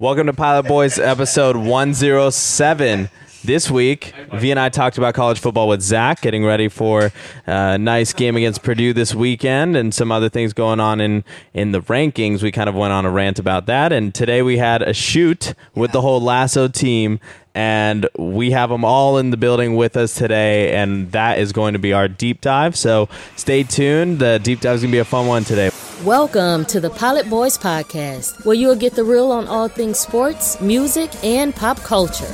Welcome to Pilot Boys episode 107. This week, V and I talked about college football with Zach, getting ready for a nice game against Purdue this weekend and some other things going on in, in the rankings. We kind of went on a rant about that. And today we had a shoot with the whole Lasso team, and we have them all in the building with us today. And that is going to be our deep dive. So stay tuned. The deep dive is going to be a fun one today. Welcome to the Pilot Boys Podcast, where you'll get the real on all things sports, music, and pop culture.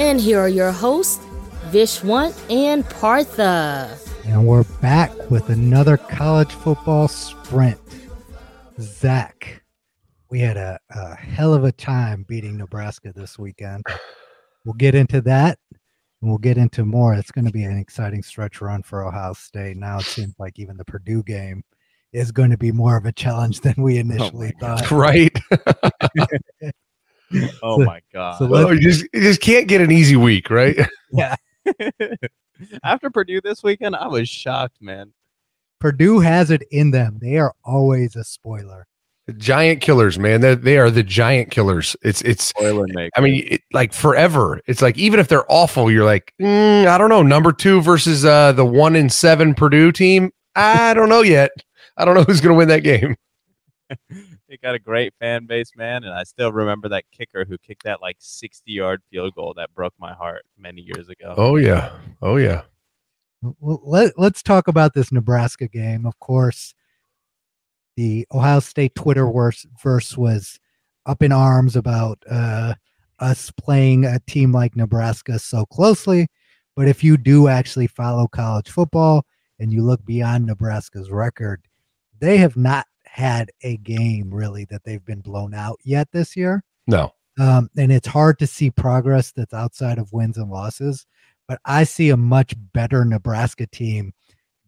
And here are your hosts, Vishwant and Partha. And we're back with another college football sprint. Zach, we had a, a hell of a time beating Nebraska this weekend. We'll get into that and we'll get into more. It's going to be an exciting stretch run for Ohio State. Now it seems like even the Purdue game is going to be more of a challenge than we oh initially oh thought. Right. oh my god! So oh, you just you just can't get an easy week, right? Yeah. After Purdue this weekend, I was shocked, man. Purdue has it in them. They are always a spoiler. Giant killers, man. They they are the giant killers. It's it's. Spoiler maker. I mean, it, like forever. It's like even if they're awful, you're like, mm, I don't know. Number two versus uh, the one in seven Purdue team. I don't know yet. I don't know who's going to win that game. He got a great fan base, man, and I still remember that kicker who kicked that like 60 yard field goal that broke my heart many years ago. Oh yeah, oh yeah. Well, let, let's talk about this Nebraska game. Of course, the Ohio State Twitter verse was up in arms about uh, us playing a team like Nebraska so closely. But if you do actually follow college football and you look beyond Nebraska's record, they have not had a game really that they've been blown out yet this year. No. Um, and it's hard to see progress that's outside of wins and losses. But I see a much better Nebraska team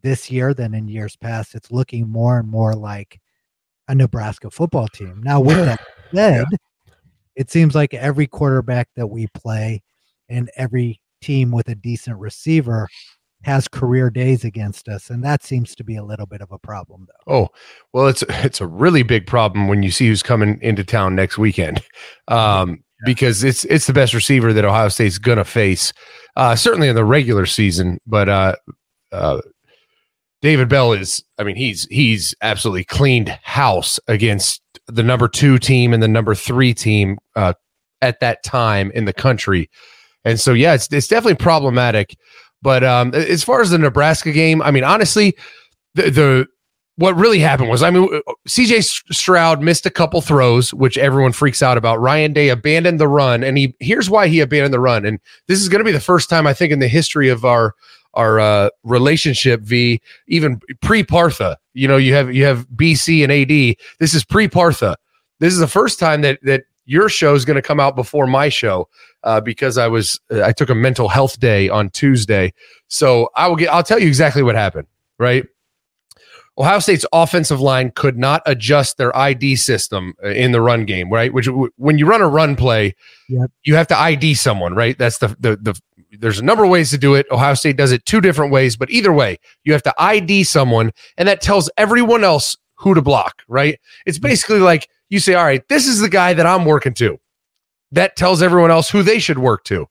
this year than in years past. It's looking more and more like a Nebraska football team. Now, with that said, yeah. it seems like every quarterback that we play and every team with a decent receiver has career days against us and that seems to be a little bit of a problem though. Oh well it's it's a really big problem when you see who's coming into town next weekend um, yeah. because it's it's the best receiver that ohio state's gonna face uh, certainly in the regular season but uh, uh, david bell is i mean he's he's absolutely cleaned house against the number two team and the number three team uh, at that time in the country. And so yeah it's, it's definitely problematic but um, as far as the Nebraska game, I mean, honestly, the, the what really happened was, I mean, CJ Stroud missed a couple throws, which everyone freaks out about. Ryan Day abandoned the run, and he here's why he abandoned the run. And this is going to be the first time I think in the history of our our uh, relationship, V, even pre Partha. You know, you have you have BC and AD. This is pre Partha. This is the first time that that your show is going to come out before my show uh, because I was uh, I took a mental health day on Tuesday. So I will get I'll tell you exactly what happened. Right. Ohio State's offensive line could not adjust their ID system uh, in the run game, right? Which when you run a run play, yep. you have to ID someone, right? That's the, the the there's a number of ways to do it. Ohio State does it two different ways, but either way, you have to ID someone, and that tells everyone else who to block, right? It's hmm. basically like you say, all right, this is the guy that I'm working to. That tells everyone else who they should work to.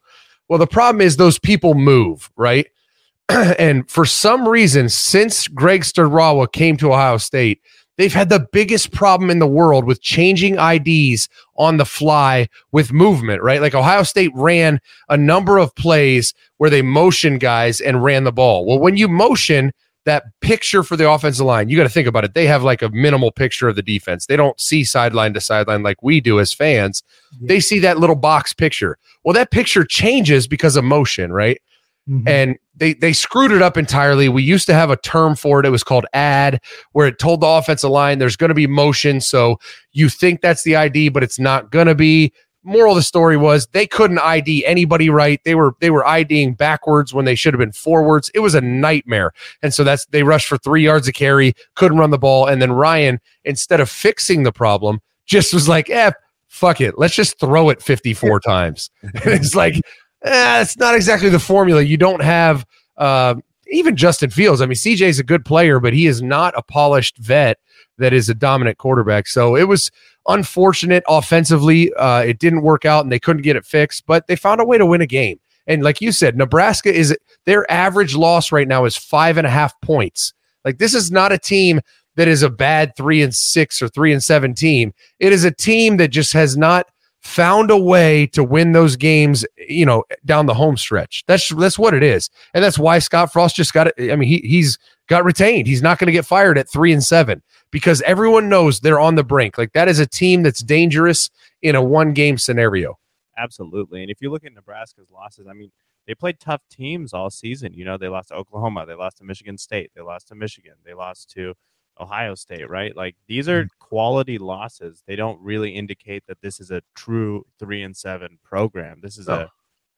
Well, the problem is those people move, right? and for some reason, since Greg Studrawa came to Ohio State, they've had the biggest problem in the world with changing IDs on the fly with movement, right? Like Ohio State ran a number of plays where they motion guys and ran the ball. Well, when you motion, that picture for the offensive line, you got to think about it. They have like a minimal picture of the defense. They don't see sideline to sideline like we do as fans. Yeah. They see that little box picture. Well, that picture changes because of motion, right? Mm-hmm. And they they screwed it up entirely. We used to have a term for it. It was called ad, where it told the offensive line there's going to be motion. So you think that's the ID, but it's not going to be moral of the story was they couldn't ID anybody right. They were they were IDing backwards when they should have been forwards. It was a nightmare. And so that's they rushed for three yards of carry, couldn't run the ball. And then Ryan, instead of fixing the problem, just was like, eh, fuck it. Let's just throw it 54 times. And it's like, eh, it's not exactly the formula. You don't have uh, even Justin Fields. I mean, CJ is a good player, but he is not a polished vet that is a dominant quarterback. So it was unfortunate offensively. Uh, it didn't work out and they couldn't get it fixed, but they found a way to win a game. And like you said, Nebraska is their average loss right now is five and a half points. Like this is not a team that is a bad three and six or three and seven team. It is a team that just has not found a way to win those games, you know, down the home stretch. That's that's what it is. And that's why Scott Frost just got it. I mean, he he's got retained. He's not going to get fired at 3 and 7 because everyone knows they're on the brink. Like that is a team that's dangerous in a one game scenario. Absolutely. And if you look at Nebraska's losses, I mean, they played tough teams all season. You know, they lost to Oklahoma, they lost to Michigan State, they lost to Michigan, they lost to Ohio State, right? Like these are quality losses. They don't really indicate that this is a true three and seven program. This is oh.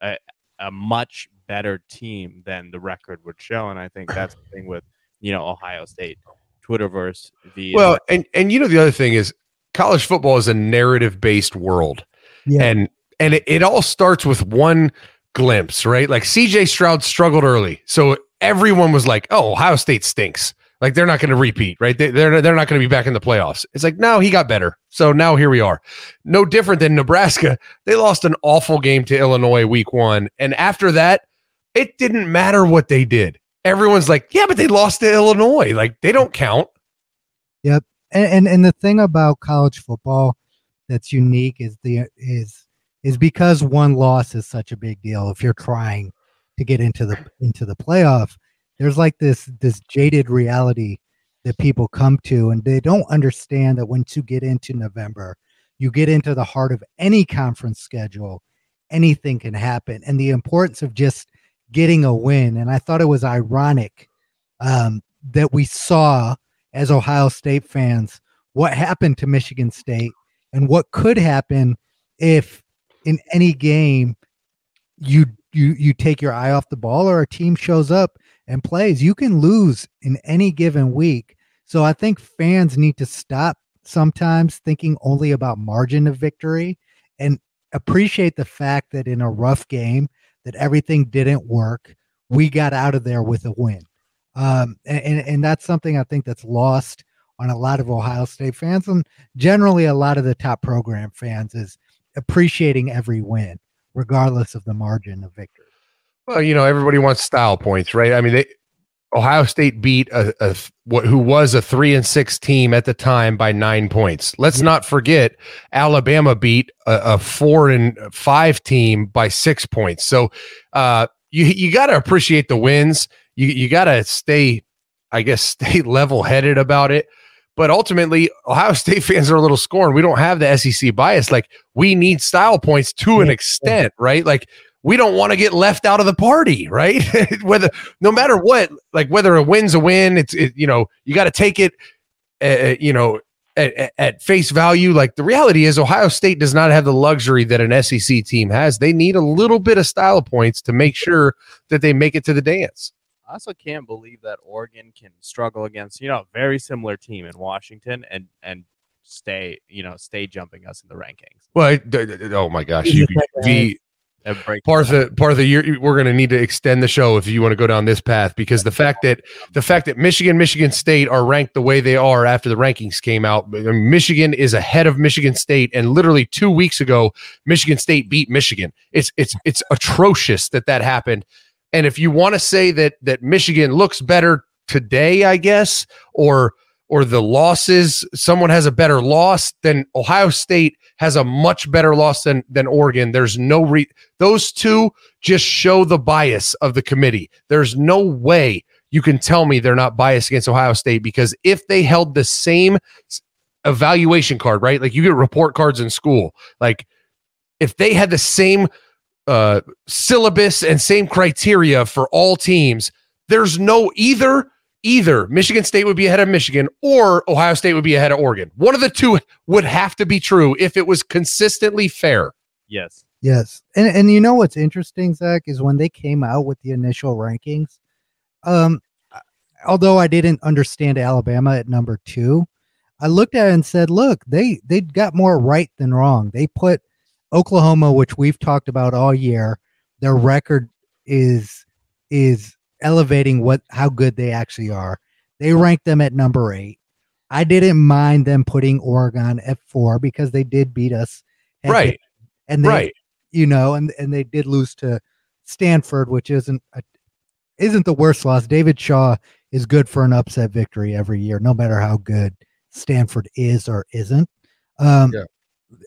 a, a a much better team than the record would show. And I think that's the thing with, you know, Ohio State, Twitterverse, the Well, and and you know the other thing is college football is a narrative based world. Yeah. And and it, it all starts with one glimpse, right? Like CJ Stroud struggled early. So everyone was like, "Oh, Ohio State stinks." Like they're not going to repeat, right? They, they're they're not going to be back in the playoffs. It's like no, he got better. So now here we are. No different than Nebraska. They lost an awful game to Illinois week one, and after that, it didn't matter what they did. Everyone's like, yeah, but they lost to Illinois. Like they don't count. Yep. And and, and the thing about college football that's unique is the is is because one loss is such a big deal. If you're trying to get into the into the playoff there's like this this jaded reality that people come to and they don't understand that once you get into November, you get into the heart of any conference schedule, anything can happen. And the importance of just getting a win. And I thought it was ironic um, that we saw as Ohio State fans what happened to Michigan State and what could happen if in any game you you you take your eye off the ball or a team shows up and plays. You can lose in any given week. So I think fans need to stop sometimes thinking only about margin of victory and appreciate the fact that in a rough game that everything didn't work, we got out of there with a win. Um, and, and that's something I think that's lost on a lot of Ohio State fans and generally a lot of the top program fans is appreciating every win, regardless of the margin of victory. Well, you know, everybody wants style points, right? I mean, they, Ohio State beat a, a, what who was a three and six team at the time by nine points. Let's not forget Alabama beat a, a four and five team by six points. So uh, you you got to appreciate the wins. You you got to stay, I guess, stay level headed about it. But ultimately, Ohio State fans are a little scorned. We don't have the SEC bias. Like we need style points to an extent, right? Like we don't want to get left out of the party, right? whether no matter what, like whether a win's a win, it's it, you know you got to take it, uh, you know, at, at, face value. Like the reality is, Ohio State does not have the luxury that an SEC team has. They need a little bit of style points to make sure that they make it to the dance. I also can't believe that Oregon can struggle against you know a very similar team in Washington and and stay you know stay jumping us in the rankings. Well, oh my gosh, you, the part of the part of the year we're going to need to extend the show if you want to go down this path because the fact that the fact that Michigan, Michigan State are ranked the way they are after the rankings came out, Michigan is ahead of Michigan State, and literally two weeks ago, Michigan State beat Michigan. It's it's it's atrocious that that happened. And if you want to say that that Michigan looks better today, I guess, or or the losses, someone has a better loss, than Ohio State has a much better loss than than Oregon. There's no re those two just show the bias of the committee. There's no way you can tell me they're not biased against Ohio State because if they held the same evaluation card, right? Like you get report cards in school, like if they had the same uh syllabus and same criteria for all teams, there's no either either Michigan State would be ahead of Michigan or Ohio State would be ahead of Oregon. One of the two would have to be true if it was consistently fair. Yes. Yes. And and you know what's interesting, Zach, is when they came out with the initial rankings, um, although I didn't understand Alabama at number two, I looked at it and said, look, they they got more right than wrong. They put Oklahoma, which we've talked about all year, their record is is elevating what how good they actually are. They ranked them at number eight. I didn't mind them putting Oregon at four because they did beat us. Right. And they, right. you know, and, and they did lose to Stanford, which isn't a, isn't the worst loss. David Shaw is good for an upset victory every year, no matter how good Stanford is or isn't. Um, Yeah.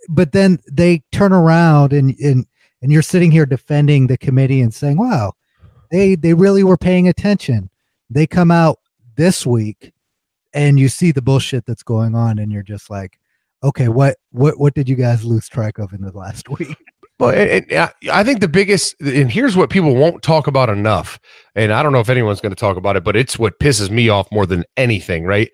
But then they turn around and and and you're sitting here defending the committee and saying, "Wow, they they really were paying attention." They come out this week, and you see the bullshit that's going on, and you're just like, "Okay, what what what did you guys lose track of in the last week?" Well, and, and I- think the biggest, and here's what people won't talk about enough, and I don't know if anyone's going to talk about it, but it's what pisses me off more than anything, right?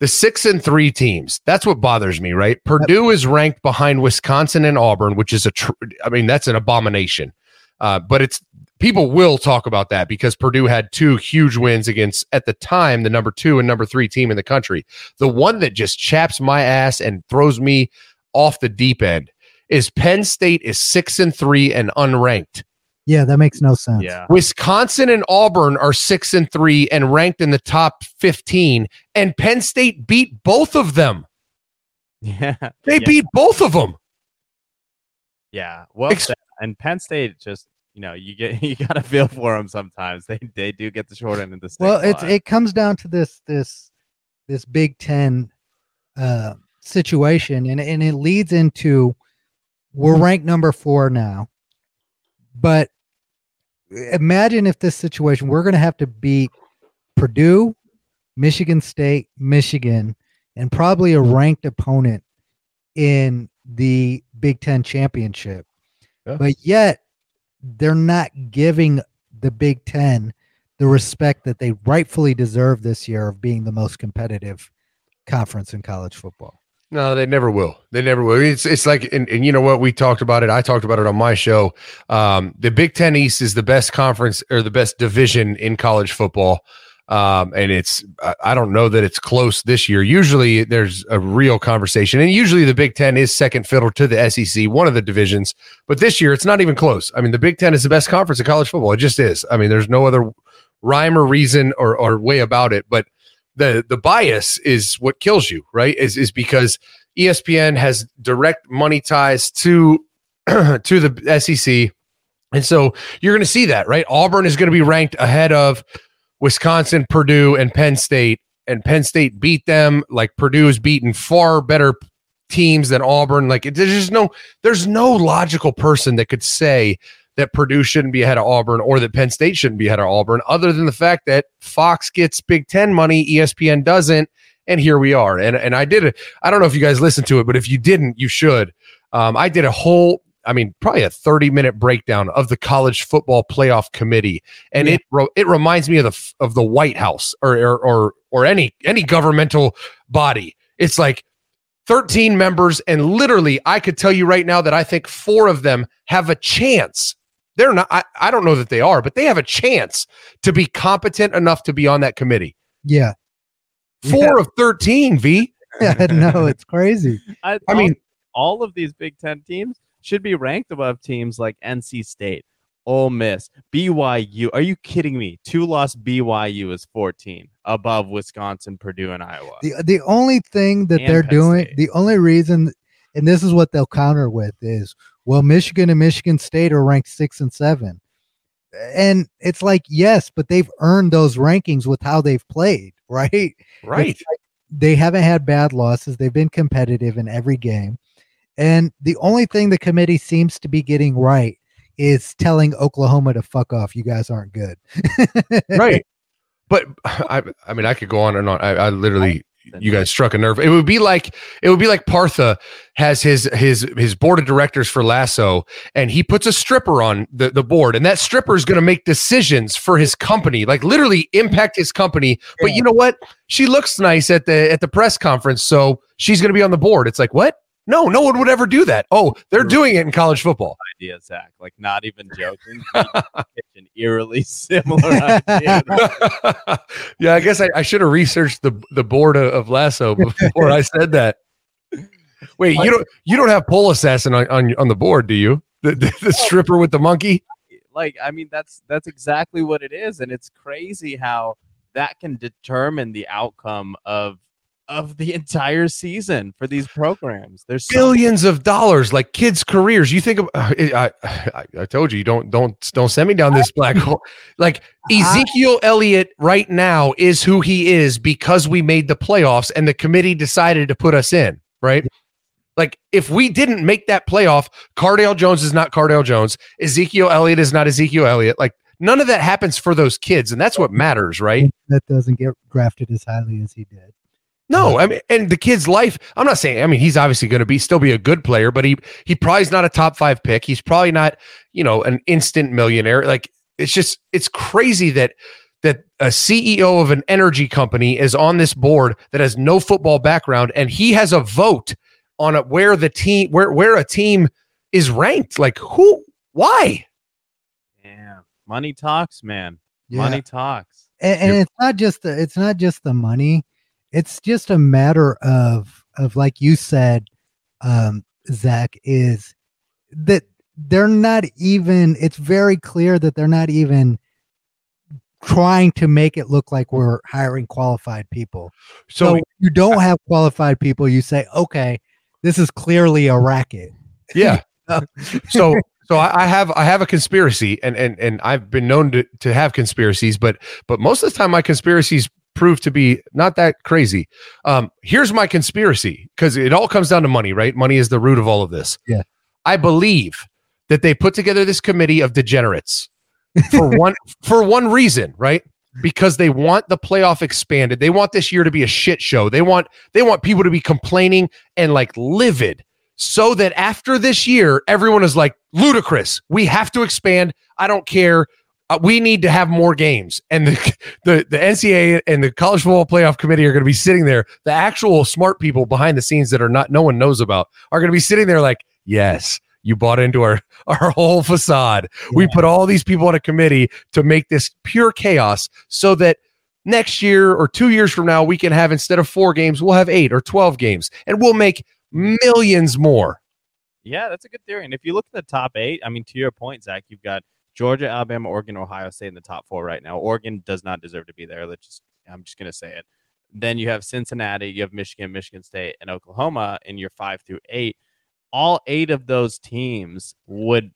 The six and three teams. That's what bothers me, right? Purdue is ranked behind Wisconsin and Auburn, which is a, tr- I mean, that's an abomination. Uh, but it's people will talk about that because Purdue had two huge wins against, at the time, the number two and number three team in the country. The one that just chaps my ass and throws me off the deep end is Penn State is six and three and unranked. Yeah, that makes no sense. Yeah. Wisconsin and Auburn are six and three and ranked in the top 15, and Penn State beat both of them. Yeah. They Yeah. beat both of them. Yeah. Well, Ex- and Penn State just, you know, you get you got to feel for them sometimes. They they do get the short end of the stick. Well, it's it comes down to this this this Big Ten uh, situation, and and it leads into we're ranked number four now, but imagine if this situation we're going to have to beat Purdue, Michigan State, Michigan, and probably a ranked opponent in the Big Ten championship, Yeah. but yet they're not giving the Big Ten the respect that they rightfully deserve this year of being the most competitive conference in college football. No, they never will. They never will. It's it's like, and, and you know what? We talked about it. I talked about it on my show. Um, the Big Ten East is the best conference or the best division in college football. Um, and it's I- don't know that it's close this year. Usually there's a real conversation, and usually the Big Ten is second fiddle to the SEC, one of the divisions. But this year it's not even close. I mean, the Big Ten is the best conference in college football. It just is. I mean, there's no other rhyme or reason or, or way about it. But the the bias is what kills you, right? Is is because ESPN has direct money ties to to the SEC, and so you're going to see that, right? Auburn is going to be ranked ahead of Wisconsin, Purdue, and Penn State, and Penn State beat them. Like Purdue has beaten far better teams than Auburn. Like it- there's just no there's no logical person that could say that Purdue shouldn't be ahead of Auburn or that Penn State shouldn't be ahead of Auburn, other than the fact that Fox gets Big Ten money, ESPN doesn't, and here we are. And and I did it. I don't know if you guys listened to it, but if you didn't, you should. Um, I did a whole, I mean, probably a thirty minute breakdown of the college football playoff committee, and Yeah. it ro- it reminds me of the f- of the White House or or or, or any any governmental body. It's like 13 members and literally i could tell you right now that i think four of them have a chance they're not I, I don't know that they are but they have a chance to be competent enough to be on that committee Yeah. four of 13 v Yeah, no, it's crazy. I, I mean- all, all of these Big Ten teams should be ranked above teams like NC State, Ole Miss, BYU. Are you kidding me? Two loss BYU is 14 above Wisconsin, Purdue, and Iowa. The the only thing that And they're Penn doing, State. the only reason, and this is what they'll counter with is, well, Michigan and Michigan State are ranked six and seven, and it's like yes, but they've earned those rankings with how they've played, right? right like they haven't had bad losses. They've been competitive in every game. And the only thing the committee seems to be getting right is telling Oklahoma to fuck off. You guys aren't good. right. But i i mean i could go on and on. I, I literally you guys struck a nerve. It would be like it would be like partha has his his his board of directors for lasso and he puts a stripper on the, the board and that stripper is going to make decisions for his company like literally impact his company. But you know what? She looks nice at the at the press conference so she's going to be on the board. It's like what no no one would ever do that oh they're doing it in college football idea, Zach. Like, not even joking. an eerily similar idea. yeah, I guess I, I should have researched the the board of, of Lasso before I said that. Wait, you don't you don't have pole assassin on, on on the board, do you? The, the, the stripper with the monkey? Like, I mean, that's that's exactly what it is, and it's crazy how that can determine the outcome of of the entire season for these programs. There's so- billions of dollars, like kids' careers. You think of, uh, I, I, I told you, you don't, don't, don't send me down this black hole. Like uh-huh. Ezekiel Elliott right now is who he is because we made the playoffs and the committee decided to put us in, right? Like if we didn't make that playoff, Cardale Jones is not Cardale Jones. Ezekiel Elliott is not Ezekiel Elliott. Like none of that happens for those kids, and that's what matters, right? That doesn't get drafted as highly as he did. No, I mean, and the kid's life. I'm not saying. I mean, he's obviously going to be still be a good player, but he he probably is not a top five pick. He's probably not, you know, an instant millionaire. Like it's just it's crazy that that a CEO of an energy company is on this board that has no football background, and he has a vote on a, where the team where where a team is ranked. Like who? Why? Yeah, money talks, man. Yeah. Money talks. and, and it's not just the it's not just the money it's just a matter of of like you said um zach is that they're not even it's very clear that they're not even trying to make it look like we're hiring qualified people. So, So you don't have qualified people you say okay this is clearly a racket. Yeah. so so I, I have I have a conspiracy, and and and I've been known to to have conspiracies, but but most of the time my conspiracies prove to be not that crazy. Um, here's my conspiracy because it all comes down to money, right? Money is the root of all of this. Yeah. I believe that they put together this committee of degenerates for one for one reason, right? Because they want the playoff expanded. They want this year to be a shit show. They want they want people to be complaining and like livid so that after this year, everyone is like, ludicrous. We have to expand. I don't care. Uh, we need to have more games. And the, the, the NCAA and the College Football Playoff Committee are going to be sitting there. The actual smart people behind the scenes that are not, no one knows about, are going to be sitting there like, yes, you bought into our, our whole facade. We put all these people on a committee to make this pure chaos so that next year or two years from now, we can have instead of four games, we'll have eight or 12 games and we'll make millions more. Yeah, that's a good theory. And if you look at the top eight, I mean, to your point, Zach, you've got Georgia, Alabama, Oregon, Ohio State in the top four right now. Oregon does not deserve to be there. Let's just, I'm just gonna say it. Then you have Cincinnati, you have Michigan, Michigan State, and Oklahoma in your five through eight. All eight of those teams would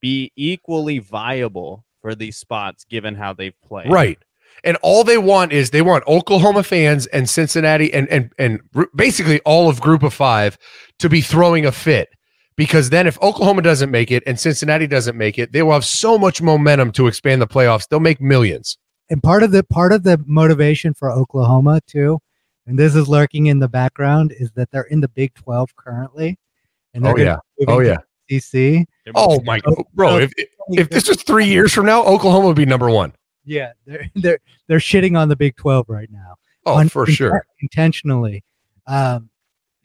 be equally viable for these spots given how they've played. Right. And all they want is they want Oklahoma fans and Cincinnati and and and basically all of Group of Five to be throwing a fit because then if Oklahoma doesn't make it and Cincinnati doesn't make it, they will have so much momentum to expand the playoffs. They'll make millions. and part of the part of the motivation for Oklahoma too, and this is lurking in the background, is that they're in the Big Twelve currently, and Oh, yeah. Oh yeah. to Oh my bro, if if this was three years from now, Oklahoma would be number one. Yeah, they're they're they're shitting on the Big Twelve right now. Oh, Un- for inten- sure. intentionally, um,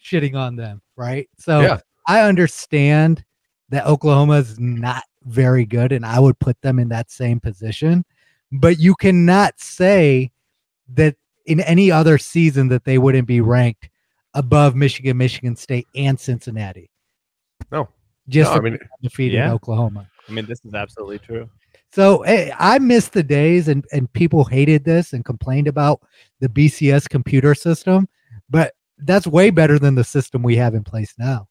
shitting on them, right? So Yeah. I understand that Oklahoma is not very good, and I would put them in that same position. But you cannot say that in any other season that they wouldn't be ranked above Michigan, Michigan State, and Cincinnati. No. just No, I mean, defeating Yeah. Oklahoma. I mean, this is absolutely true. So eh, I miss the days, and and people hated this and complained about the BCS computer system, but that's way better than the system we have in place now.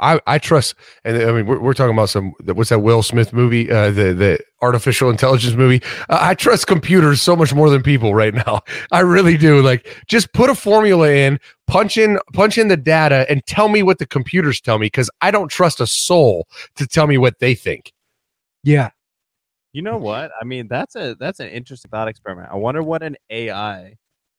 I, I trust, and I mean, we're, we're talking about some, what's that Will Smith movie, uh, the, the artificial intelligence movie. Uh, I trust computers so much more than people right now. I really do. Like, just put a formula in, punch in, punch in the data and tell me what the computers tell me. Cause I don't trust a soul to tell me what they think. Yeah, You know what? I mean, that's a that's an interesting thought experiment. I wonder what an AI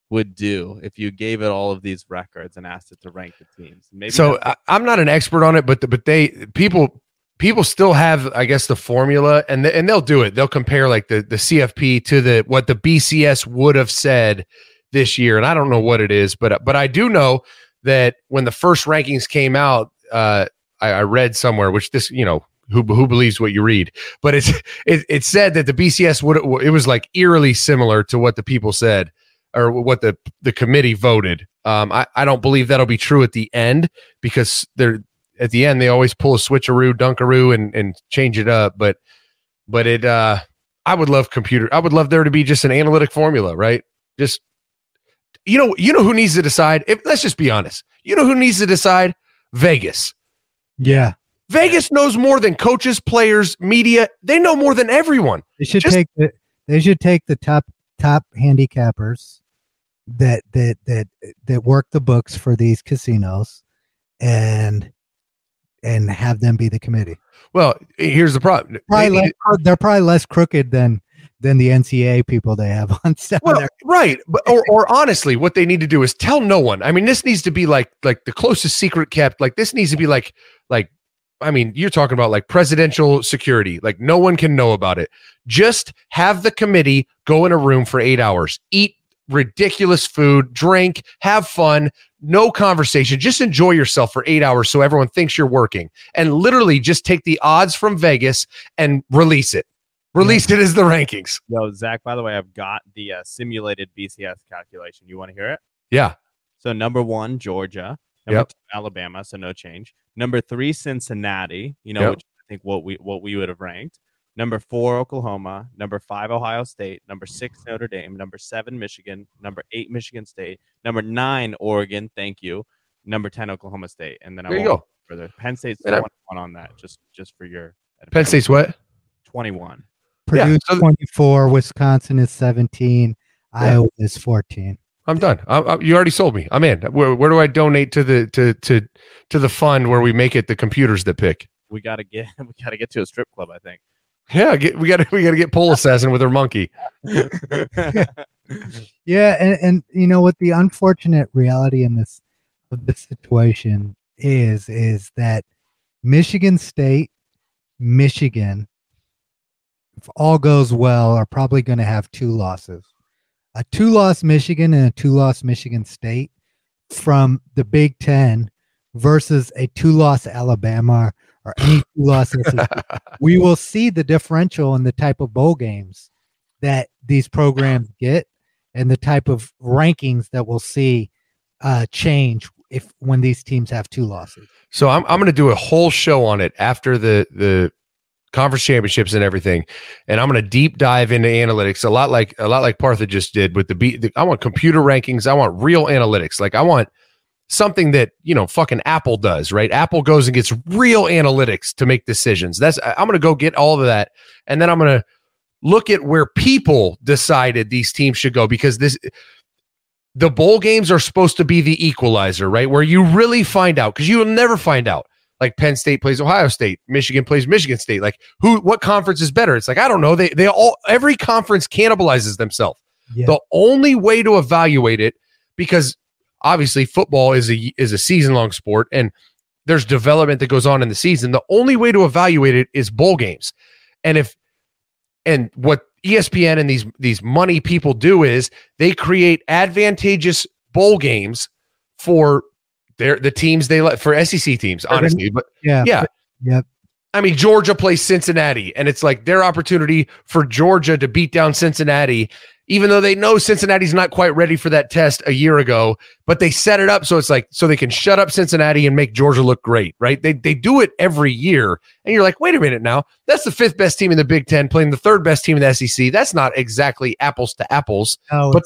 would do if you gave it all of these records and asked it to rank the teams. Maybe so I, I'm not an expert on it, but, the, but they, people, people still have, I guess, the formula and, th- and they'll do it. They'll compare like the, the CFP to the, what the BCS would have said this year. And I don't know what it is, but, but I do know that when the first rankings came out, uh, I, I read somewhere, which this, you know, who, who believes what you read, but it's, it, it said that the BCS would, it was like eerily similar to what the people said or what the, the committee voted. Um, I, I don't believe that'll be true at the end because they're at the end, they always pull a switcheroo, dunkaroo and, and change it up. But, but it uh I would love computer. I would love there to be just an analytic formula, right? Just you know, you know who needs to decide. If let's just be honest, you know who needs to decide? Vegas. Yeah. Vegas knows more than coaches, players, media. They know more than everyone. They should Just- take the they should take the top top handicappers that that that that work the books for these casinos and and have them be the committee. Well, here's the problem. Probably less, they're probably less crooked than than the NCA people they have on staff. Well, right, but or, or honestly, what they need to do is tell no one. I mean, this needs to be like like the closest secret kept. Like this needs to be like like. I mean, you're talking about like presidential security. Like no one can know about it. Just have the committee go in a room for eight hours, eat ridiculous food, drink, have fun, no conversation. Just enjoy yourself for eight hours so everyone thinks you're working. And literally just take the odds from Vegas and release it. Release it as the rankings. Yo, Zach. By the way, I've got the uh, simulated BCS calculation. You want to hear it? Yeah. So number one, Georgia. Number Yep. two, Alabama. So no change. Number three, Cincinnati. You know, Yep. which I think what we what we would have ranked. Number four, Oklahoma. Number five, Ohio State. Number six, Notre Dame. Number seven, Michigan. Number eight, Michigan State. Number nine, Oregon. Thank you. Number ten, Oklahoma State. And then I There you won't go. go further. Penn State's And I- 21 on that. Just just for your Penn State's what? 21. Yeah, Purdue 24, Wisconsin is 17, Iowa is 14. I'm done. I, I, you already sold me. I'm in. Where, where do I donate to the to to to the fund where we make it the computers that pick? We gotta get we gotta get to a strip club. I think. Yeah, get, we got we got to get pole assassin with her monkey. Yeah, and, and you know what the unfortunate reality in this of this situation is is that Michigan State, Michigan, if all goes well, are probably going to have two losses. A two-loss Michigan and a two-loss Michigan State from the Big 10 versus a two-loss Alabama or any two-loss SEC we will see the differential in the type of bowl games that these programs get and the type of rankings that we'll see uh, change if when these teams have two losses. So I'm I'm going to do a whole show on it after the the conference championships and everything, and I'm going to deep dive into analytics a lot like a lot like Partha just did with the beat. I want computer rankings. I want real analytics. Like I want something that you know fucking Apple does. Right? Apple goes and gets real analytics to make decisions. That's I'm going to go get all of that, and then I'm going to look at where people decided these teams should go because this the bowl games are supposed to be the equalizer, right? Where you really find out because you will never find out. Like Penn State plays Ohio State, Michigan plays Michigan State. Like who, what conference is better? It's like I don't know. They they all every conference cannibalizes themselves. Yeah. The only way to evaluate it, because obviously football is a is a season long sport and there's development that goes on in the season. The only way to evaluate it is bowl games, and if and what ESPN and these these money people do is they create advantageous bowl games for their the teams they let for SEC teams, honestly. But Yeah. yeah, Yep. I mean Georgia plays Cincinnati, and it's like their opportunity for Georgia to beat down Cincinnati, even though they know Cincinnati's not quite ready for that test a year ago. But they set it up so it's like so they can shut up Cincinnati and make Georgia look great, right? They they do it every year, and you're like, wait a minute now, that's the fifth best team in the Big Ten playing the third best team in the SEC. That's not exactly apples to apples. No, But-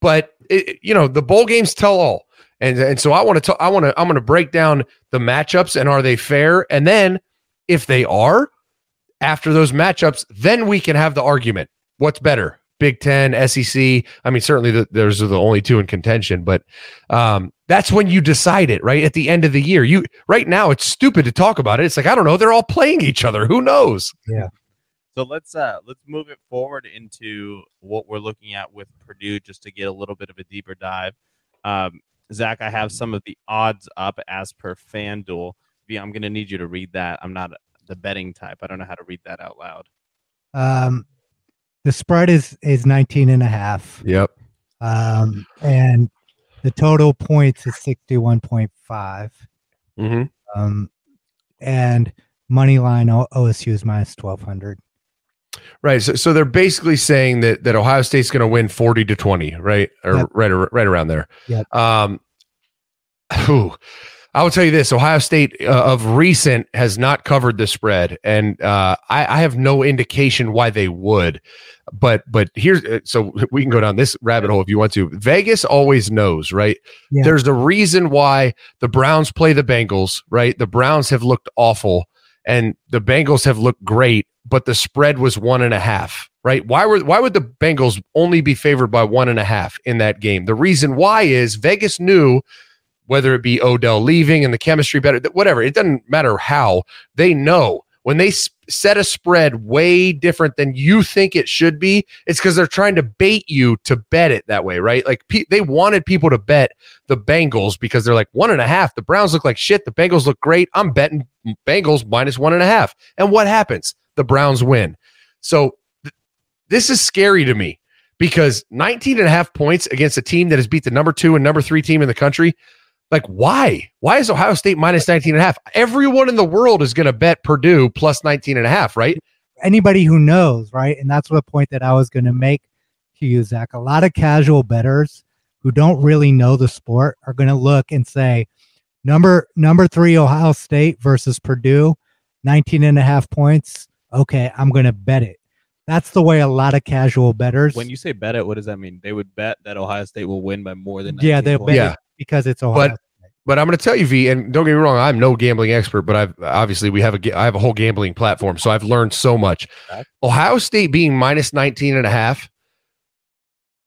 but it, you know the bowl games tell all. And and so i want to i want to i'm going to break down the matchups and are they fair? And then if they are after those matchups then we can have the argument. What's better big 10 sec i mean certainly the, those are the only two in contention but um that's when you decide it right at the end of the year you right now it's stupid to talk about it it's like i don't know they're all playing each other who knows Yeah. So let's uh let's move it forward into what we're looking at with Purdue just to get a little bit of a deeper dive. Um, Zach, I have some of the odds up as per FanDuel. V, I'm gonna need you to read that. I'm not the betting type. I don't know how to read that out loud. Um, the spread is is 19 and a half. yep Um, and the total points is 61.5. mm-hmm. Um, and money line OSU is minus 1200. Right. So, so they're basically saying that that Ohio State's going to win 40 to 20, right? Or Yep. right right around there. Yep. Um whew. I will tell you this: Ohio State uh, of recent has not covered the spread, and uh, I, I, have no indication why they would. But but here's uh, so we can go down this rabbit hole if you want to. Vegas always knows, right? Yeah. There's a reason why the Browns play the Bengals, right? The Browns have looked awful, and the Bengals have looked great, but the spread was one and a half, right? Why were why would the Bengals only be favored by one and a half in that game? The reason why is Vegas knew whether it be Odell leaving and the chemistry better, whatever. It doesn't matter how. They know when they set a spread way different than you think it should be, it's because they're trying to bait you to bet it that way, right? Like pe- they wanted people to bet the Bengals because they're like one and a half. The Browns look like shit. The Bengals look great. I'm betting Bengals minus one and a half. And what happens? The Browns win. So th- this is scary to me because 19 and a half points against a team that has beat the number two and number three team in the country like, why? Why is Ohio State minus 19 and a half? Everyone in the world is going to bet Purdue plus 19 and a half, right? Anybody who knows, right? And that's what point that I was going to make to you, Zach. A lot of casual bettors who don't really know the sport are going to look and say, number number three, Ohio State versus Purdue, 19 and a half points. Okay, I'm going to bet it. That's the way a lot of casual bettors. When you say bet it, what does that mean? They would bet that Ohio State will win by more than yeah, they bet yeah because it's Ohio. But, but I'm going to tell you, V, and don't get me wrong, I'm no gambling expert, but I've obviously we have a I have a whole gambling platform, so I've learned so much. Okay. Ohio State being minus 19 and a half,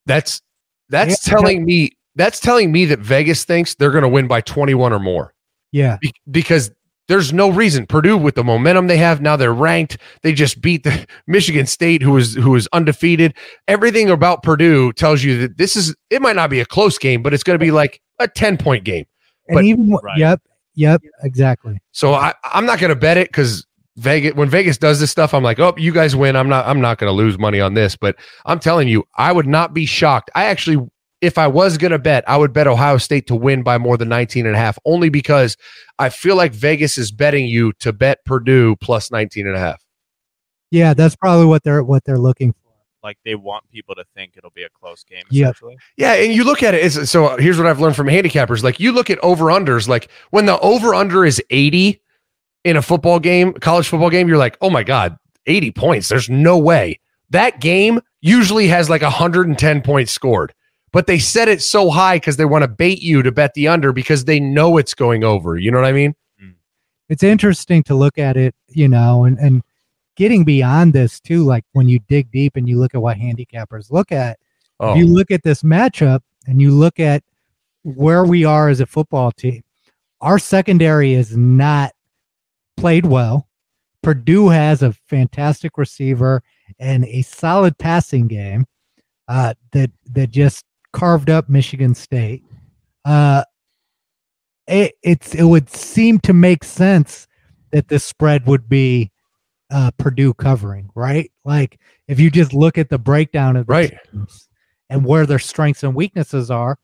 that's that's yeah. telling me that's telling me that Vegas thinks they're going to win by 21 or more. Yeah. Be- because there's no reason Purdue with the momentum they have now they're ranked. They just beat the Michigan State who is who is undefeated. Everything about Purdue tells you that this is it might not be a close game, but it's going to be like a 10 point game. And but, even right. yep, yep, exactly. So I, I'm not going to bet it because Vegas when Vegas does this stuff, I'm like, oh, you guys win. I'm not I'm not going to lose money on this. But I'm telling you, I would not be shocked. I actually, if I was going to bet, I would bet Ohio State to win by more than 19 and a half, only because I feel like Vegas is betting you to bet Purdue plus 19 and a half. Yeah, that's probably what they're what they're looking for like they want people to think it'll be a close game. Yeah, yeah, and you look at it. It's, so here's what I've learned from handicappers: like you look at over unders, like when the over under is 80 in a football game, college football game, you're like, oh my god, 80 points. There's no way that game usually has like 110 points scored. But they set it so high because they want to bait you to bet the under because they know it's going over. You know what I mean? Mm. It's interesting to look at it, you know, and and getting beyond this too, like when you dig deep and you look at what handicappers look at, oh. you look at this matchup and you look at where we are as a football team, our secondary is not played well. Purdue has a fantastic receiver and a solid passing game uh, that that just carved up Michigan State. Uh, it, it's it would seem to make sense that this spread would be uh, Purdue covering, right? Like if you just look at the breakdown of the right and where their strengths and weaknesses are,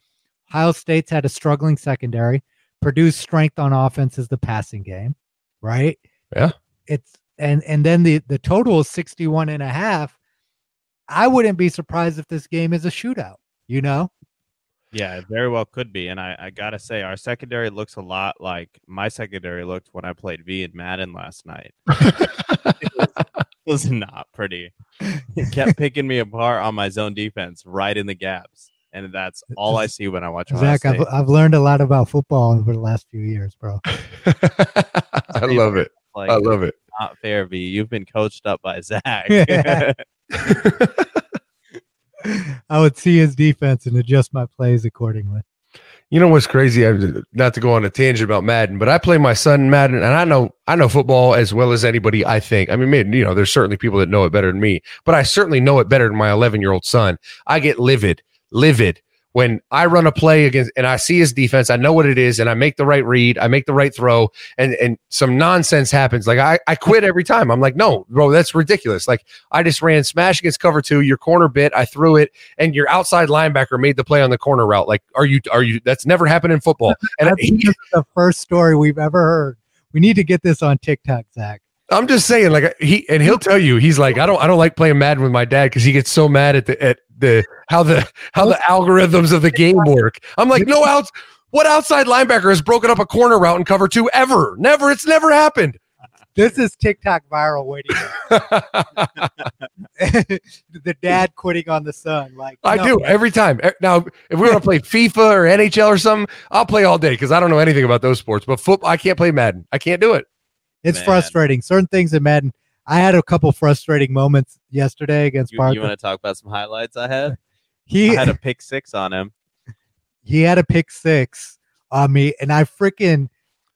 Ohio State's had a struggling secondary. Purdue's strength on offense is the passing game, right? Yeah. It's and and then the the total is 61 and a half. I wouldn't be surprised if this game is a shootout, you know? Yeah, it very well could be. And I, I gotta say, our secondary looks a lot like my secondary looked when I played V in Madden last night. it, was, it was not pretty. It kept picking me apart on my zone defense, right in the gaps. And that's all I see when I watch. Zach, I've, I've learned a lot about football over the last few years, bro. I love it. Like, I love it. Not fair, V. You've been coached up by Zach. I would see his defense and adjust my plays accordingly. You know what's crazy? I'm, not to go on a tangent about Madden, but I play my son Madden, and I know I know football as well as anybody. I think. I mean, maybe, you know, there's certainly people that know it better than me, but I certainly know it better than my 11 year old son. I get livid, livid when I run a play against and I see his defense, I know what it is, and I make the right read, I make the right throw, and and some nonsense happens. Like I, I quit every time. I'm like, no, bro, that's ridiculous. Like I just ran smash against cover two, your corner bit, I threw it, and your outside linebacker made the play on the corner route. Like, are you are you that's never happened in football. And that's the first story we've ever heard. We need to get this on TikTok, Zach. I'm just saying, like he and he'll tell you, he's like, I don't, I don't like playing Madden with my dad because he gets so mad at the at the how the how the algorithms of the game work. I'm like, no outs. What outside linebacker has broken up a corner route in cover two ever? Never. It's never happened. This is TikTok viral waiting. the dad quitting on the son. Like I no, do every time. Now, if we want to play FIFA or NHL or something, I'll play all day because I don't know anything about those sports. But football, I can't play Madden. I can't do it. It's Man. frustrating. Certain things in Madden. I had a couple frustrating moments yesterday against You, Parker. you want to talk about some highlights I had? he I had a pick six on him. he had a pick six on me, and I freaking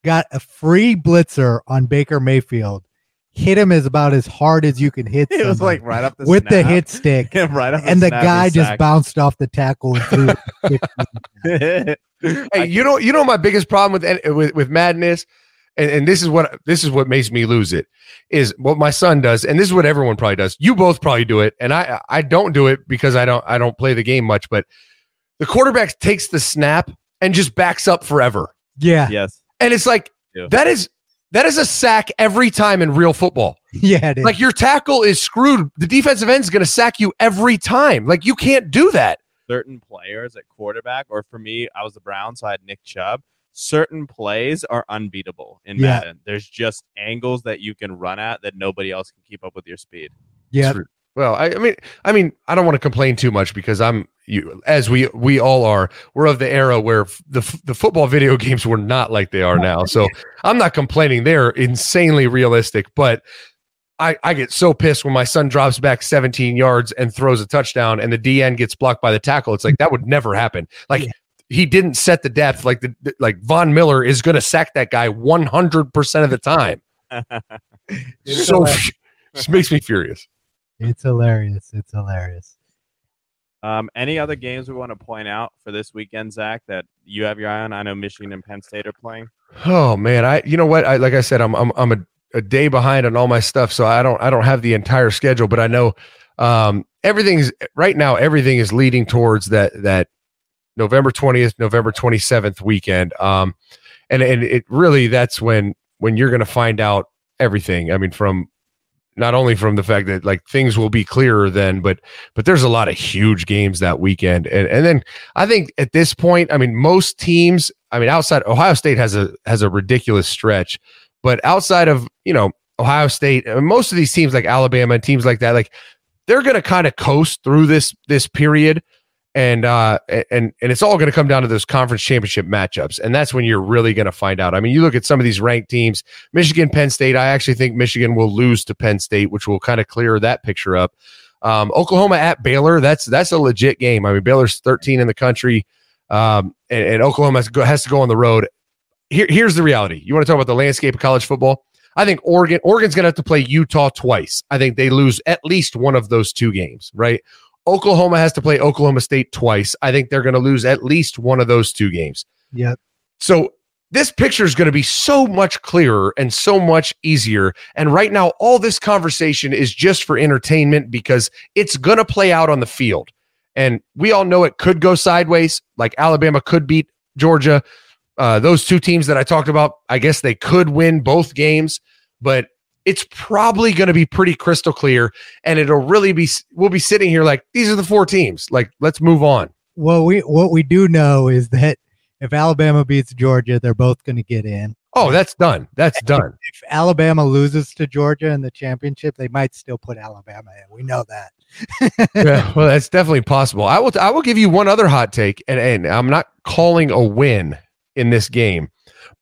got a free blitzer on Baker Mayfield. Hit him as about as hard as you can hit. It was like right up the with the hit stick, right up and the snap, guy just sacked. bounced off the tackle and threw. it. Hey, you know, you know, my biggest problem with N- with, with Madden is, and, and this is what this is what makes me lose it is what my son does, and this is what everyone probably does. You both probably do it, and I I don't do it because I don't I don't play the game much, but the quarterback takes the snap and just backs up forever, yeah, yes. and it's like Yeah. that is that is a sack every time in real football. yeah, it is. Like your tackle is screwed. The defensive end is going to sack you every time. Like you can't do that. certain players at quarterback, or for me, I was the Browns, so I had Nick Chubb. Certain plays are unbeatable in Yeah. Madden. There's just angles that you can run at that nobody else can keep up with your speed. yeah, True. Well, I, I mean, I mean, I don't want to complain too much because I'm you as we we all are. We're of the era where f- the f- the football video games were not like they are now. So I'm not complaining. They're insanely realistic, but I I get so pissed when my son drops back 17 yards and throws a touchdown, and the DN gets blocked by the tackle. It's like that would never happen. Like. Yeah. He didn't set the depth like the the- like Von Miller is going to sack that guy 100% of the time. So hilarious. just makes me furious. it's hilarious. It's hilarious. Um, any other games we want to point out for this weekend, Zach, that you have your eye on? I know Michigan and Penn State are playing. Oh man, I you know what? I like I said, I'm I'm I'm a, a day behind on all my stuff, so I don't I don't have the entire schedule, but I know um everything's right now. Everything is leading towards that that November 20th, November 27th weekend. Um, and and it really that's when when you're going to find out everything. I mean, from not only from the fact that like things will be clearer then, but but there's a lot of huge games that weekend, and and then I think at this point, I mean, most teams, I mean, outside Ohio State has a has a ridiculous stretch, but outside of you know Ohio State, uh, most of these teams like Alabama and teams like that, like they're going to kind of coast through this this period, and uh and and it's all going to come down to those conference championship matchups, and that's when you're really going to find out. I mean, you look at some of these ranked teams, Michigan, Penn State. I actually think Michigan will lose to Penn State, which will kind of clear that picture up. Um, Oklahoma at Baylor, that's that's a legit game. I mean, Baylor's 13 in the country, um, and, and Oklahoma has to, go, has to go on the road. Here, here's the reality. You want to talk about the landscape of college football? I think Oregon Oregon's going to have to play Utah twice. I think they lose at least one of those two games, right? Oklahoma has to play Oklahoma State twice. I think they're going to lose at least one of those two games. Yep. So this picture is going to be so much clearer and so much easier. And right now, all this conversation is just for entertainment because it's going to play out on the field. And we all know it could go sideways, like Alabama could beat Georgia. Uh, those two teams that I talked about, I guess they could win both games, but it's probably going to be pretty crystal clear. And it'll really be, we'll be sitting here like, these are the four teams. Like, let's move on. Well, we what we do know is that if Alabama beats Georgia, they're both going to get in. Oh, that's done. That's done. If Alabama loses to Georgia in the championship, they might still put Alabama in. We know that. yeah, well, that's definitely possible. I will. I will give you one other hot take, and and I'm not calling a win in this game,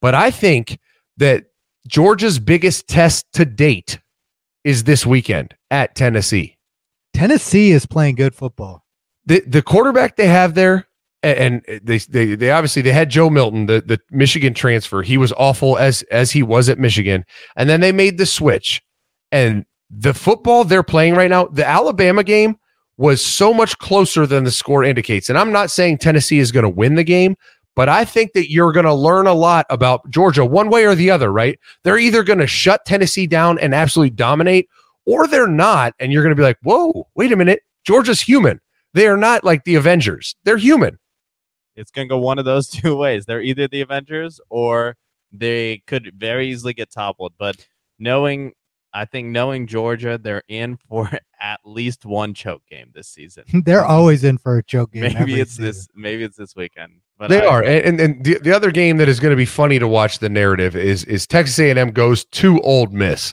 but I think that Georgia's biggest test to date is this weekend at Tennessee. Tennessee is playing good football. The the quarterback they have there, and they they they obviously they had Joe Milton, the the Michigan transfer. He was awful as as he was at Michigan, and then they made the switch, and the football they're playing right now, the Alabama game was so much closer than the score indicates. And I'm not saying Tennessee is going to win the game, but I think that you're going to learn a lot about Georgia one way or the other, right? They're either going to shut Tennessee down and absolutely dominate, or they're not. And you're going to be like, whoa, wait a minute. Georgia's human. They are not like the Avengers. They're human. It's going to go one of those two ways. They're either the Avengers or they could very easily get toppled. But knowing, I think knowing Georgia, they're in for at least one choke game this season. They're always in for a choke game. maybe every it's season. this. Maybe it's this weekend. But They I- are, and and, and the, the other game that is going to be funny to watch the narrative is is Texas A and M goes to Ole Miss,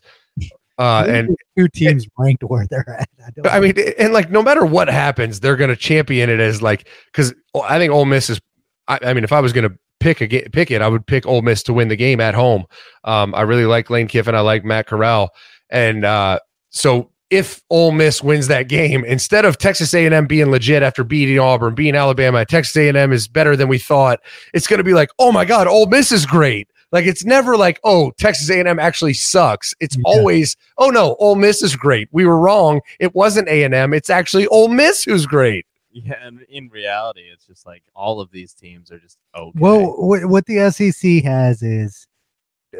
uh, and two teams ranked where they're at. I, I mean, and like no matter what happens, they're going to champion it as like because I think Ole Miss is. I, I mean, if I was going to pick a ga- pick it, I would pick Ole Miss to win the game at home. Um, I really like Lane Kiffin. I like Matt Corral, and uh, so if Ole Miss wins that game, instead of Texas A&M being legit after beating Auburn, beating Alabama, Texas A&M is better than we thought. It's going to be like, oh my God, Ole Miss is great. Like it's never like, oh, Texas A&M actually sucks. It's Yeah. always, oh no, Ole Miss is great. We were wrong. It wasn't A&M. It's actually Ole Miss who's great. Yeah, and in reality, it's just like all of these teams are just okay. Well, what, what the SEC has is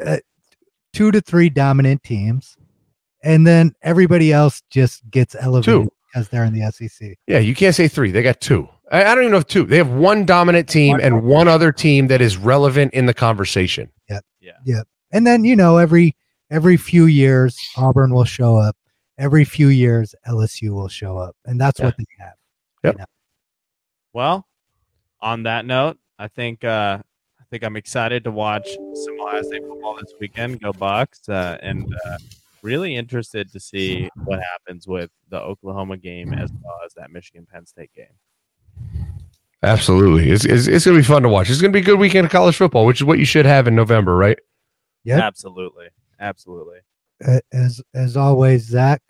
uh, two to three dominant teams, and then everybody else just gets elevated Two. because they're in the SEC. Yeah, you can't say three. They got two. I, I don't even know if two. They have one dominant team and one other team that is relevant in the conversation. Yep. Yeah. Yep. And then you know every every few years Auburn will show up. Every few years LSU will show up, and that's what they have. Yeah. Well, on that note, I think uh, I think I'm excited to watch some Ohio State football this weekend. Go Bucks! Uh, and uh, really interested to see what happens with the Oklahoma game as well as that Michigan Penn State game. Absolutely. It's, it's, it's going to be fun to watch. It's going to be a good weekend of college football, which is what you should have in November, right? Yeah. Absolutely, absolutely. As as always, Zach,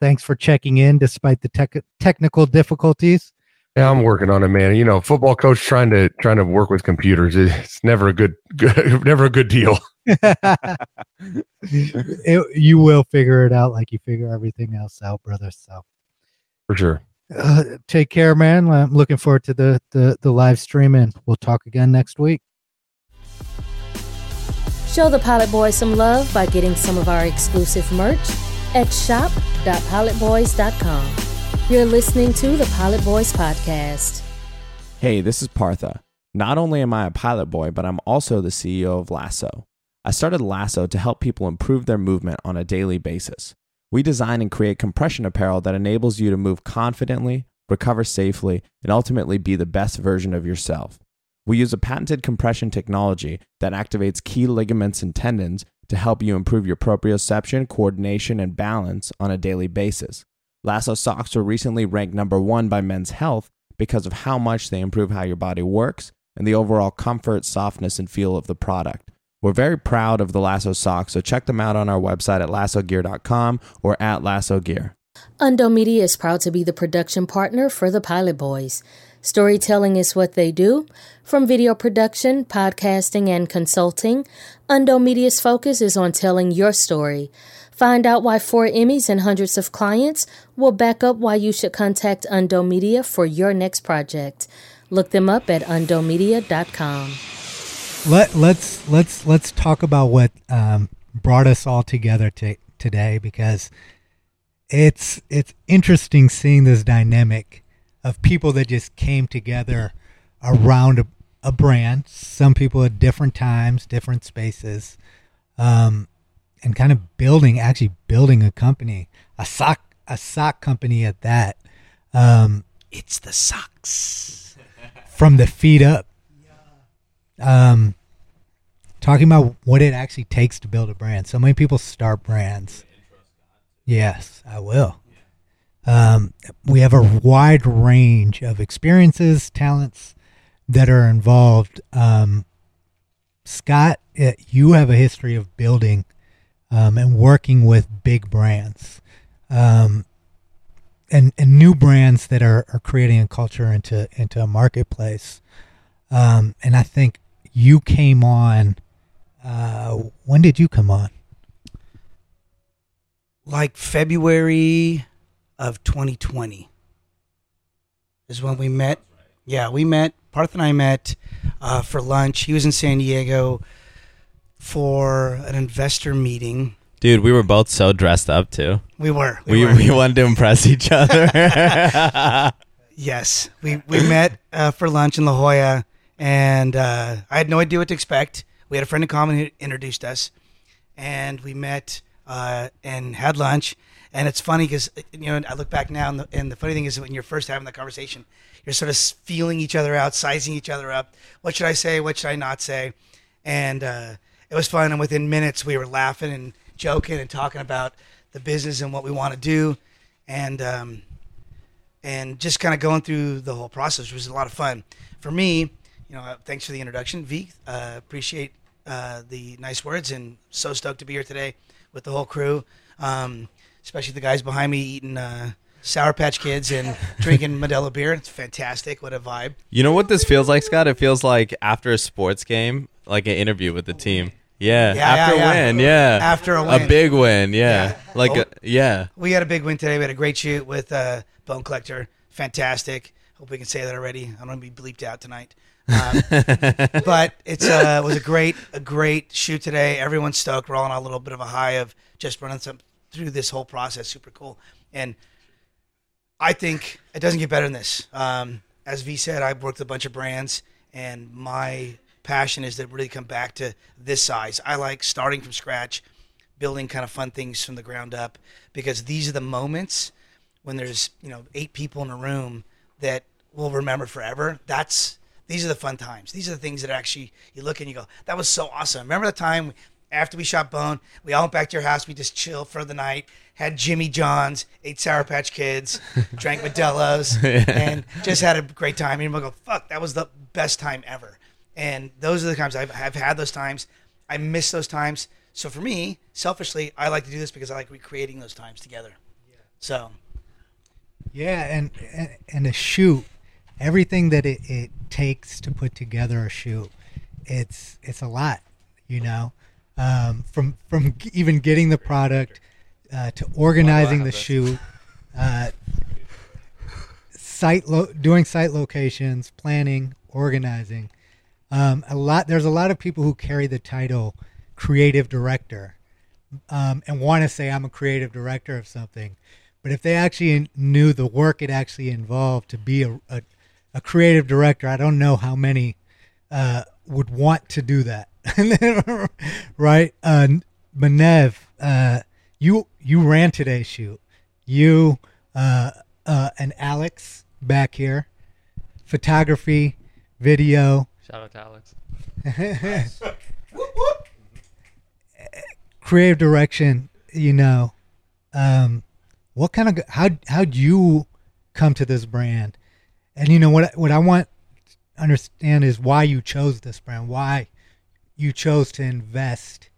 thanks for checking in despite the tech, technical difficulties. Yeah, I'm working on it, man. You know, football coach trying to trying to work with computers. It's never a good, good never a good deal. It- you will figure it out like you figure everything else out, brother. So For sure. uh, take care, man. I'm looking forward to the, the the live stream, and we'll talk again next week. Show the Pilot Boys some love by getting some of our exclusive merch at shop.pilotboys.com. You're listening to the Pilot Boys Podcast. Hey, this is Partha. Not only am I a pilot boy, but I'm also the CEO of Lasso. I started Lasso to help people improve their movement on a daily basis. We design and create compression apparel that enables you to move confidently, recover safely, and ultimately be the best version of yourself. We use a patented compression technology that activates key ligaments and tendons to help you improve your proprioception, coordination, and balance on a daily basis. Lasso socks were recently ranked number one by Men's Health because of how much they improve how your body works and the overall comfort, softness, and feel of the product. We're very proud of the Lasso socks, so check them out on our website at lassogear.com or at Lasso Gear. Undo Media is proud to be the production partner for the Pilot Boys. Storytelling is what they do. From video production, podcasting, and consulting, Undo Media's focus is on telling your story. Find out why four Emmys and hundreds of clients will back up why you should contact Undo Media for your next project. Look them up at undomedia.com. Let let's let's let's talk about what um, brought us all together to, today because it's it's interesting seeing this dynamic of people that just came together around a, a brand. Some people at different times, different spaces, um, and kind of building actually building a company, a sock a sock company at that. Um, it's the socks from the feet up um, talking about what it actually takes to build a brand. So many people start brands. Yes, I will. Um, we have a wide range of experiences, talents that are involved. Um, Scott, eh, you have a history of building um, and working with big brands. Um, and, and new brands that are, are creating a culture into into a marketplace. Um, and I think you came on. Uh, when did you come on? like February of 2020 is when we met. Yeah, we met. Parth and I met uh, for lunch. He was in San Diego for an investor meeting. Dude, we were both so dressed up too. We were. We, were. we wanted to impress each other. Yes, we we met uh, for lunch in La Jolla, and uh, I had no idea what to expect. We had a friend in common who introduced us, and we met uh, and had lunch. And it's funny because you know I look back now, and the, and the funny thing is when you're first having that conversation, you're sort of feeling each other out, sizing each other up. What should I say? What should I not say? And uh, it was fun. And within minutes, we were laughing and joking and talking about the business and what we want to do, and um, and just kind of going through the whole process, which was a lot of fun for me. You know, uh, thanks for the introduction, V. Uh, appreciate uh, the nice words, and so stoked to be here today with the whole crew, um, especially the guys behind me eating uh, Sour Patch Kids and drinking Modelo beer. It's fantastic. What a vibe. You know what this feels like, Scott? It feels like after a sports game, like an interview with the team. Yeah, Yeah, after yeah, a yeah. win. Yeah, After a win. a big win. Yeah, Yeah. like Oh. a, yeah. We had a big win today. We had a great shoot with uh, Bone Collector. Fantastic. Hope we can say that already. I don't want to be bleeped out tonight. Um, but it's uh, it was a great a great shoot today. Everyone's stoked. We're all on a little bit of a high of just running some through this whole process. Super cool. And I think it doesn't get better than this. Um, as V said, I've worked with a bunch of brands, and my passion is to really come back to this size. I like starting from scratch, building kind of fun things from the ground up, because these are the moments when there's you know eight people in a room that we'll remember forever. That's these are the fun times. These are the things that actually you look and you go, that was so awesome. Remember the time after we shot Bone, we all went back to your house. We just chilled for the night, had Jimmy John's, ate Sour Patch Kids, drank Modelo's, and just had a great time. And we'll go, fuck, that was the best time ever. And those are the times I've, I've had those times. I miss those times. So for me, selfishly, I like to do this because I like recreating those times together. Yeah. So Yeah, and and, and a shoot, everything that it, it takes to put together a shoot, it's it's a lot, you know, um, from from even getting the product uh, to organizing the shoot, uh, site lo- doing site locations, planning, organizing. Um, a lot. There's a lot of people who carry the title creative director um, and want to say I'm a creative director of something. But if they actually knew the work it actually involved to be a, a, a creative director, I don't know how many uh, would want to do that. right? Uh, Manev, uh, you you ran today's shoot. You uh, uh, and Alex back here, photography, video, Shout out to Alex. creative direction, you know, um, what kind of how how'd you come to this brand? And you know what what I want to understand is why you chose this brand, why you chose to invest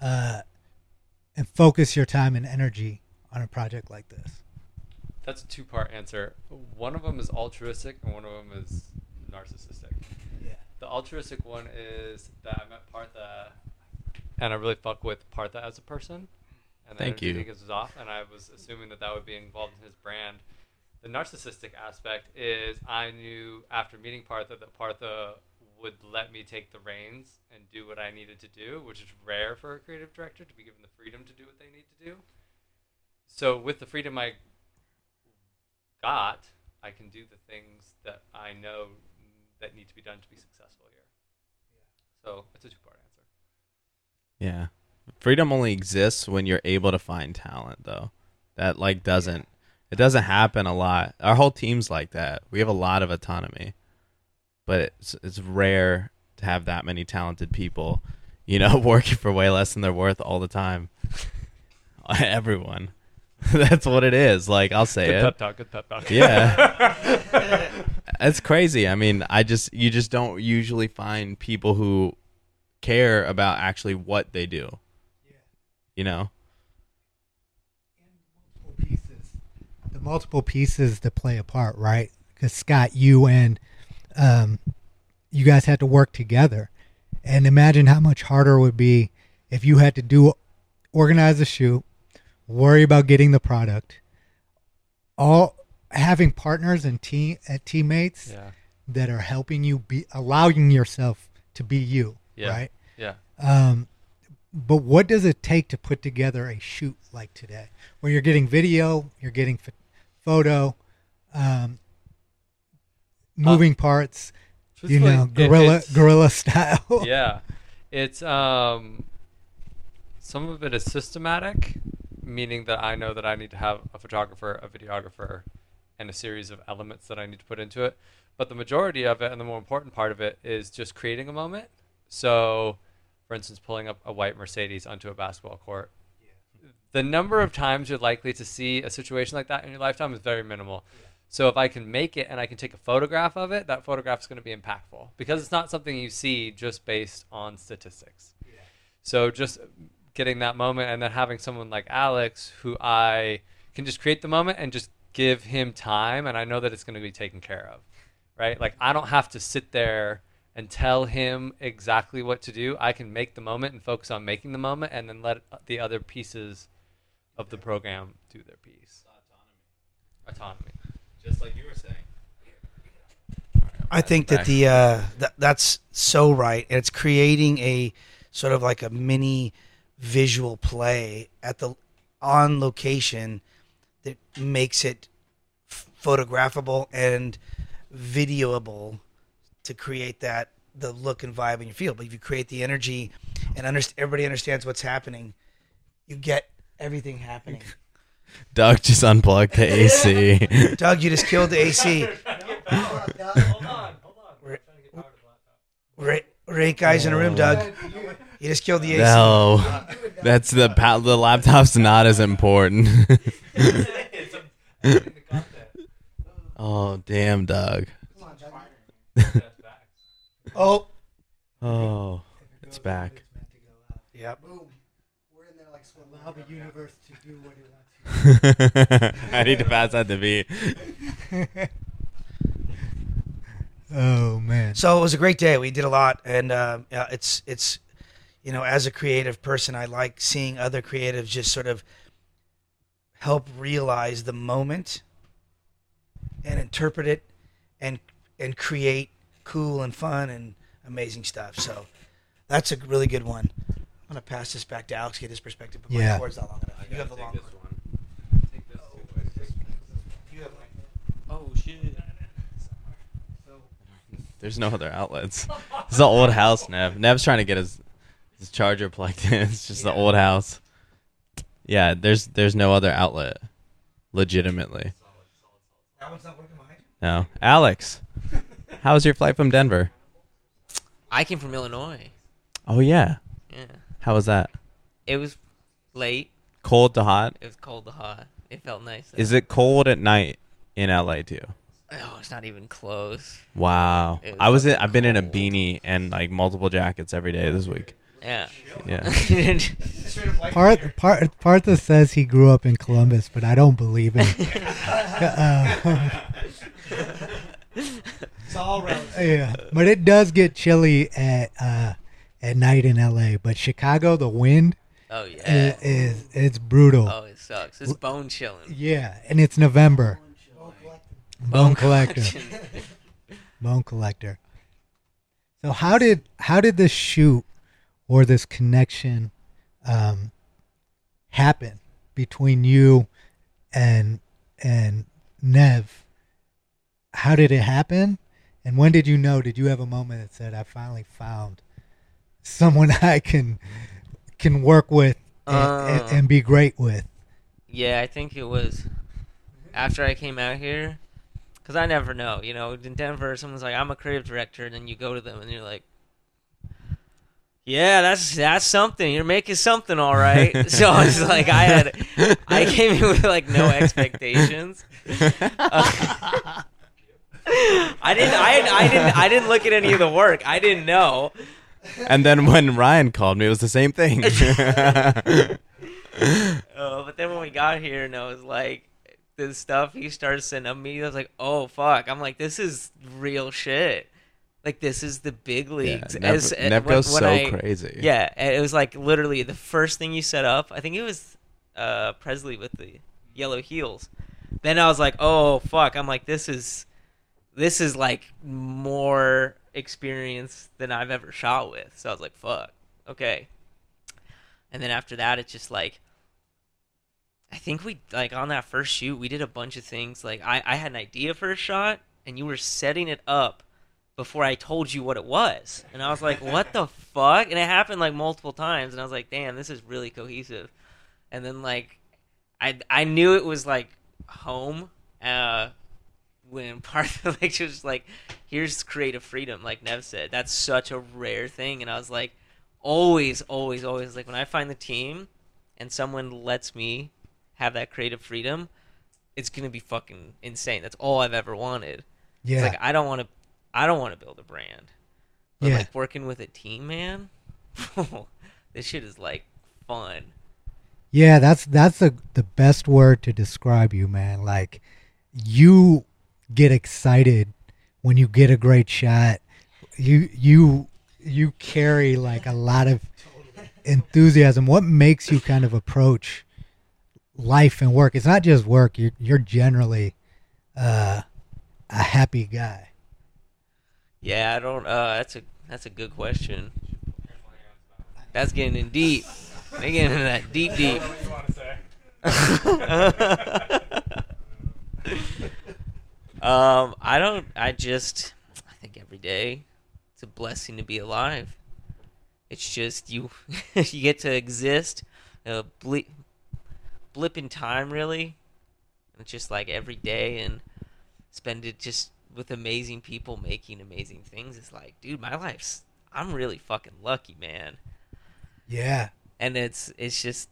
uh, and focus your time and energy on a project like this. That's a two part answer. One of them is altruistic and one of them is narcissistic. Yeah. The altruistic one is that I met Partha and I really fuck with Partha as a person. And Thank you. that he gives off, and I was assuming that that would be involved in his brand. The narcissistic aspect is I knew after meeting Partha that Partha would let me take the reins and do what I needed to do, which is rare for a creative director to be given the freedom to do what they need to do. So with the freedom I got, I can do the things that I know that need to be done to be successful here. So it's a two part answer. Yeah. Freedom only exists when you're able to find talent though. That like doesn't it doesn't happen a lot. Our whole team's like that. We have a lot of autonomy. But it's it's rare to have that many talented people, you know, working for way less than they're worth all the time. Everyone. That's what it is. Like I'll say Good it. pep talk. Good pep talk. Yeah. It's crazy. I mean, I just you just don't usually find people who care about actually what they do. Yeah. You know? pieces, the multiple pieces that play a part, right? Because Scott, you and um, you guys had to work together, and imagine how much harder it would be if you had to do organize a shoot, worry about getting the product, all having partners and team uh, teammates Yeah. that are helping you be allowing yourself to be you, Yeah. right? Yeah. Um, but what does it take to put together a shoot like today, where you're getting video, you're getting photo, um, moving parts, you know, it- guerrilla it's- guerrilla style. yeah, it's um, some of it is systematic, meaning that I know that I need to have a photographer, a videographer, and a series of elements that I need to put into it. But the majority of it and the more important part of it is just creating a moment. So, for instance, pulling up a white Mercedes onto a basketball court. The number of times you're likely to see a situation like that in your lifetime is very minimal. So if I can make it and I can take a photograph of it, that photograph is going to be impactful because it's not something you see just based on statistics. So just getting that moment and then having someone like Alex who I can just create the moment and just give him time and I know that it's going to be taken care of. Right? Like I don't have to sit there and tell him exactly what to do. I can make the moment and focus on making the moment and then let the other pieces of the program do their piece. Autonomy. Autonomy. Just like you were saying. I think that the uh, th- that's so right, and it's creating a sort of like a mini visual play at the on location that makes it f- photographable and videoable to create that the look and vibe in your field. But if you create the energy and underst- everybody understands what's happening, you get everything happening. Doug just unplugged the AC. Doug, you just killed the AC. We're, we're eight guys in a room, Doug. You just killed the AC. no, that's the pa- the laptop's not as important. oh damn, Doug. Oh, Oh, it's back. yep. We're in there like allow the universe to do what it wants. to. I need to pass that to me. Oh man. So it was a great day. We did a lot, and uh, it's it's you know, as a creative person, I like seeing other creatives just sort of help realize the moment and interpret it and and create cool and fun and amazing stuff. So that's a really good one. I'm gonna pass this back to Alex, get his perspective. But Yeah. my cord's not long enough. You have the long cord. Oh shit. There's no other outlets. It's the old house, Nev. Nev's trying to get his his charger plugged in. It's just the old house. Yeah, there's there's no other outlet. Legitimately. that one's not working behind. No. Alex, how was your flight from Denver? I came from Illinois. Oh yeah. Yeah. How was that? It was late. Cold to hot? It was cold to hot. It felt nice. though. Is it cold at night in LA too? Oh, it's not even close. Wow. Was I was in, I've been in a beanie and like multiple jackets every day this week. Yeah. Yeah. Part, part, Partha says he grew up in Columbus, but I don't believe it. Uh, It's all relative. yeah, but it does get chilly at uh, at night in LA. But Chicago, the wind oh yeah. is, is it's brutal. Oh, it sucks. It's bone chilling. Yeah, and it's November. Bone collector. Bone collector. So how did how did this shoot or this connection um, happen between you and and Nev? How did it happen? And when did you know? Did you have a moment that said, "I finally found someone I can can work with and, and, Uh. and be great with"? Yeah, I think it was after I came out here, because I never know. You know, in Denver, someone's like, "I'm a creative director," and then you go to them and you're like, "Yeah, that's that's something. You're making something, all right." so I was like, I had, I came in with like no expectations. Uh, I didn't, I, I didn't, I didn't look at any of the work. I didn't know. And then when Ryan called me, it was the same thing. Uh, but then when we got here and I was like the stuff he started sending me, I was like, oh fuck! I'm like, this is real shit. Like this is the big yeah, leagues. Nev, As- uh, Nev when- when so I- crazy. Yeah, and it was like literally the first thing you set up. I think it was uh, Presley with the yellow heels. Then I was like, oh fuck! I'm like, this is this is like more experience than I've ever shot with. So I was like, fuck, okay. And then after that, it's just like I think we like on that first shoot we did a bunch of things. Like I, I had an idea for a shot and you were setting it up before I told you what it was. And I was like, What the fuck? And it happened like multiple times and I was like, damn, this is really cohesive. And then like I I knew it was like home, uh when part of like she was like, "Here's creative freedom," like Nev said. That's such a rare thing, and I was like, always, always, always like when I find the team and someone lets me have that creative freedom, it's gonna be fucking insane. That's all I've ever wanted. Yeah. It's like I don't want to, I don't want to build a brand. But Yeah. like working with a team, man, this shit is like fun. Yeah, that's that's the the best word to describe you, man. Like you get excited when you get a great shot. You you you carry like a lot of enthusiasm. What makes you kind of approach life and work? It's not just work. You're you're generally uh, a happy guy. Yeah, I don't. Uh, that's a that's a good question. That's getting in deep. They getting in that deep, deep. um, I don't. I just. I think every day, it's a blessing to be alive. It's just you. you get to exist, a blip, blip in time, really. It's just like every day, and spend it just with amazing people making amazing things. It's like, dude, my life's. I'm really fucking lucky, man Yeah. and it's it's just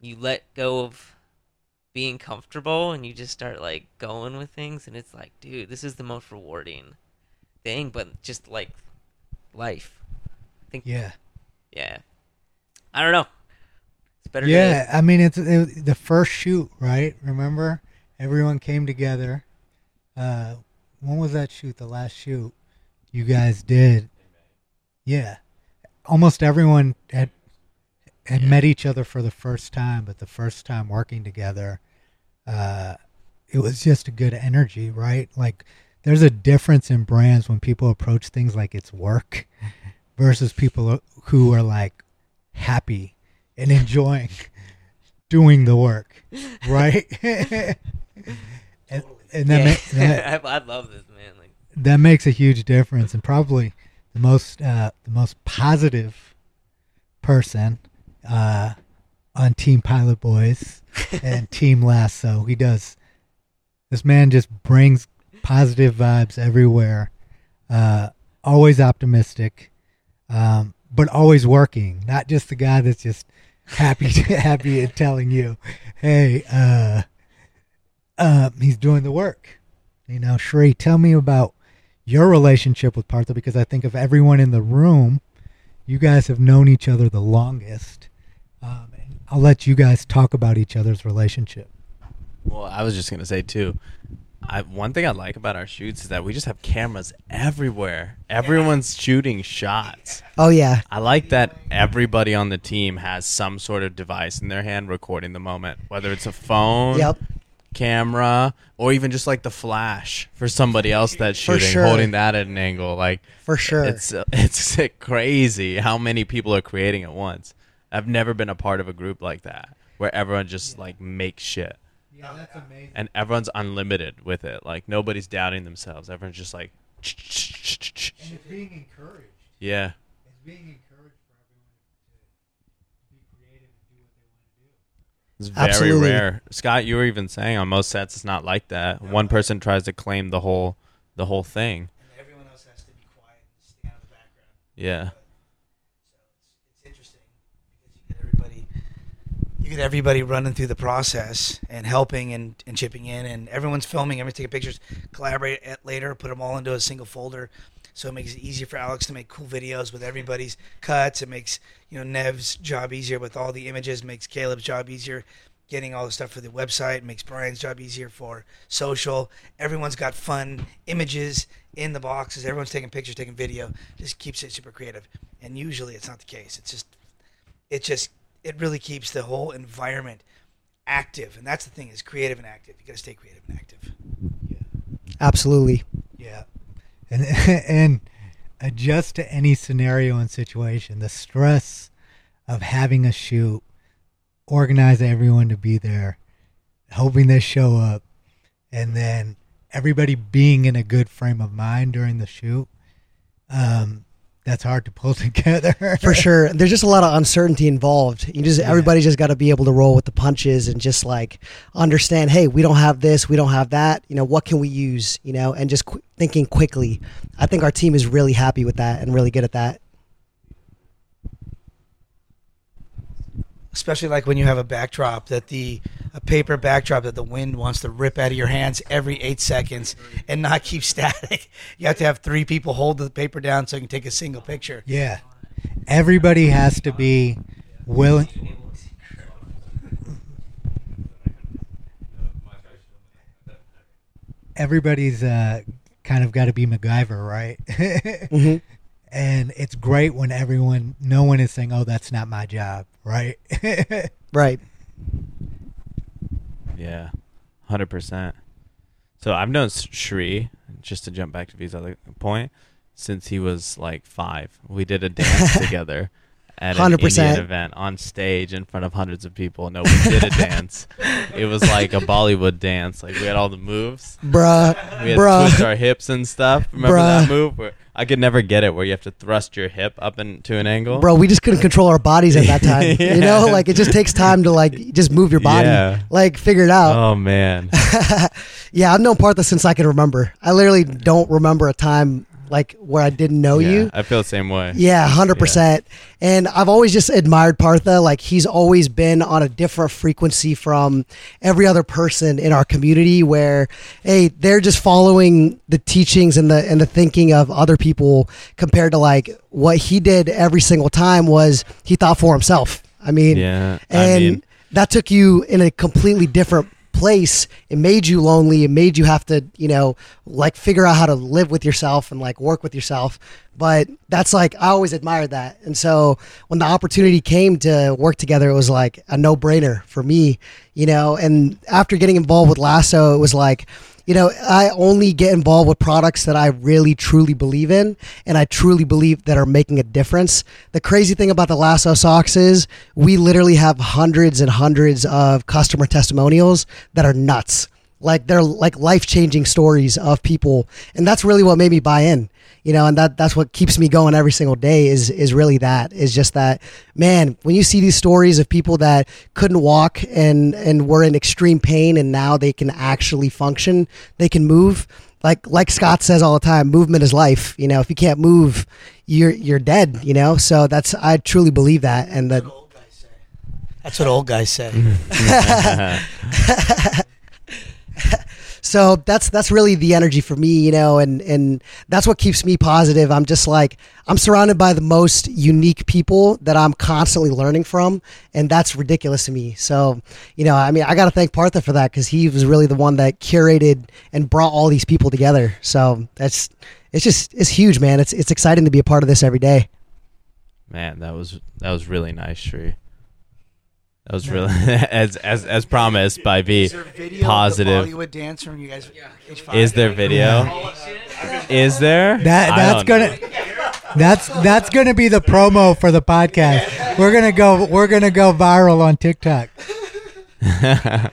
you let go of being comfortable and you just start like going with things and it's like dude this is the most rewarding thing but just like life i think Yeah. yeah i don't know it's better Yeah, I mean it's it, the first shoot, right? Remember, everyone came together. Uh, when was that shoot? The last shoot you guys did? Yeah, almost everyone had had met each other for the first time, but the first time working together, uh, it was just a good energy, right? Like, there's a difference in brands when people approach things like it's work versus people who are like happy and enjoying doing the work, right? and and that, yeah. ma- that I, I love this man like that makes a huge difference, and probably the most uh, the most positive person uh, on Team Pilot Boys and Team Lasso. He does. This man just brings positive vibes everywhere. Uh, always optimistic, um, but always working. Not just the guy that's just happy, happy and telling you, "Hey, uh, um, he's doing the work." You know, Shree, tell me about your relationship with Partha because I think of everyone in the room, you guys have known each other the longest. And I'll let you guys talk about each other's relationship. Well, I was just gonna say too. I, one thing I like about our shoots is that we just have cameras everywhere. Everyone's shooting shots. Oh yeah, I like that everybody on the team has some sort of device in their hand recording the moment, whether it's a phone, Yep. camera, or even just like the flash for somebody else that's For shooting, sure. holding that at an angle. Like for sure. it's uh, it's crazy how many people are creating at once. I've never been a part of a group like that where everyone just like makes shit Yeah, that's amazing. and everyone's unlimited with it. Like nobody's doubting themselves. Everyone's just like, And it's being encouraged. yeah. It's being encouraged for everyone to be creative and do what they want to do. It's very Absolutely. rare. Scott, you were even saying on most sets it's not like that. One person tries to claim the whole the whole thing. And everyone else has to be quiet and stay out of the background. Yeah. So it's, it's interesting because you get everybody, you get everybody running through the process and helping and, and chipping in, and everyone's filming, everyone's taking pictures, collaborate at later, put them all into a single folder. So it makes it easier for Alex to make cool videos with everybody's cuts. It makes you know Nev's job easier with all the images. Makes Caleb's job easier getting all the stuff for the website. Makes Brian's job easier for social. Everyone's got fun images in the boxes. Everyone's taking pictures, taking video. Just keeps it super creative. And usually it's not the case. It's just it just it really keeps the whole environment active. And that's the thing is creative and active. You got to stay creative and active. Absolutely. Yeah. And and adjust to any scenario and situation. The stress of having a shoot, organize everyone to be there, hoping they show up, and then everybody being in a good frame of mind during the shoot. Um, that's hard to pull together. for sure. There's just a lot of uncertainty involved. You just everybody's just got to be able to roll with the punches and just like understand. Hey, we don't have this, we don't have that. You know, what can we use? You know, and just qu- thinking quickly. I think our team is really happy with that and really good at that. Especially like when you have a backdrop that the a paper backdrop that the wind wants to rip out of your hands every eight seconds and not keep static. You have to have three people hold the paper down so you can take a single picture. Yeah. Everybody has to be willing. Everybody's uh, kind of got to be MacGyver, right? Mhm. And it's great when everyone, no one is saying, "Oh, that's not my job," right? Right. Yeah, hundred percent. So I've known S- Shri just to jump back to V's other point since he was like five. We did a dance together at an 100%. Indian event on stage in front of hundreds of people. No, we did a dance. It was like a Bollywood dance. Like we had all the moves. Bruh, We had bruh. to twist our hips and stuff. Remember that move? Where I could never get it, where you have to thrust your hip up into an angle. Bro, we just couldn't control our bodies at that time. You know, like it just takes time to like just move your body, Yeah. like figure it out. Oh man. yeah, I've known Partha since I can remember. I literally don't remember a time like where I didn't know yeah, you. I feel the same way. Yeah, hundred percent. And I've always just admired Partha. Like he's always been on a different frequency from every other person in our community. Where hey, they're just following the teachings and the and the thinking of other people compared to like what he did every single time was he thought for himself. I mean, Yeah, I and mean- that took you in a completely different place it made you lonely it made you have to you know like figure out how to live with yourself and like work with yourself. But that's like i always admired that. And so when the opportunity came to work together it was like a no-brainer for me you know? And after getting involved with lasso it was like you know, I only get involved with products that I really truly believe in and I truly believe that are making a difference. The crazy thing about the Lasso socks is we literally have hundreds and hundreds of customer testimonials that are nuts. Like they're like life-changing stories of people and that's really what made me buy in. You know, and that that's what keeps me going every single day is is really that is just that man, when you see these stories of people that couldn't walk and and were in extreme pain and now they can actually function, they can move. Like like Scott says all the time, movement is life. You know, if you can't move, you're you're dead, you know? So that's I truly believe that and that That's what old guys say. so that's that's really the energy for me you know and and that's what keeps me positive. I'm just like i'm surrounded by the most unique people that i'm constantly learning from and that's ridiculous to me. So you know i mean i gotta thank partha for that because he was really the one that curated and brought all these people together. So that's it's just it's huge man. It's it's exciting to be a part of this every day. Man, that was that was really nice, Shri. That was really as as as promised by V. Positive. Bollywood dance from you guys. H5? Is there video? Is there? That I that's don't gonna that's that's gonna be the promo for the podcast. We're gonna go we're gonna go viral on TikTok. I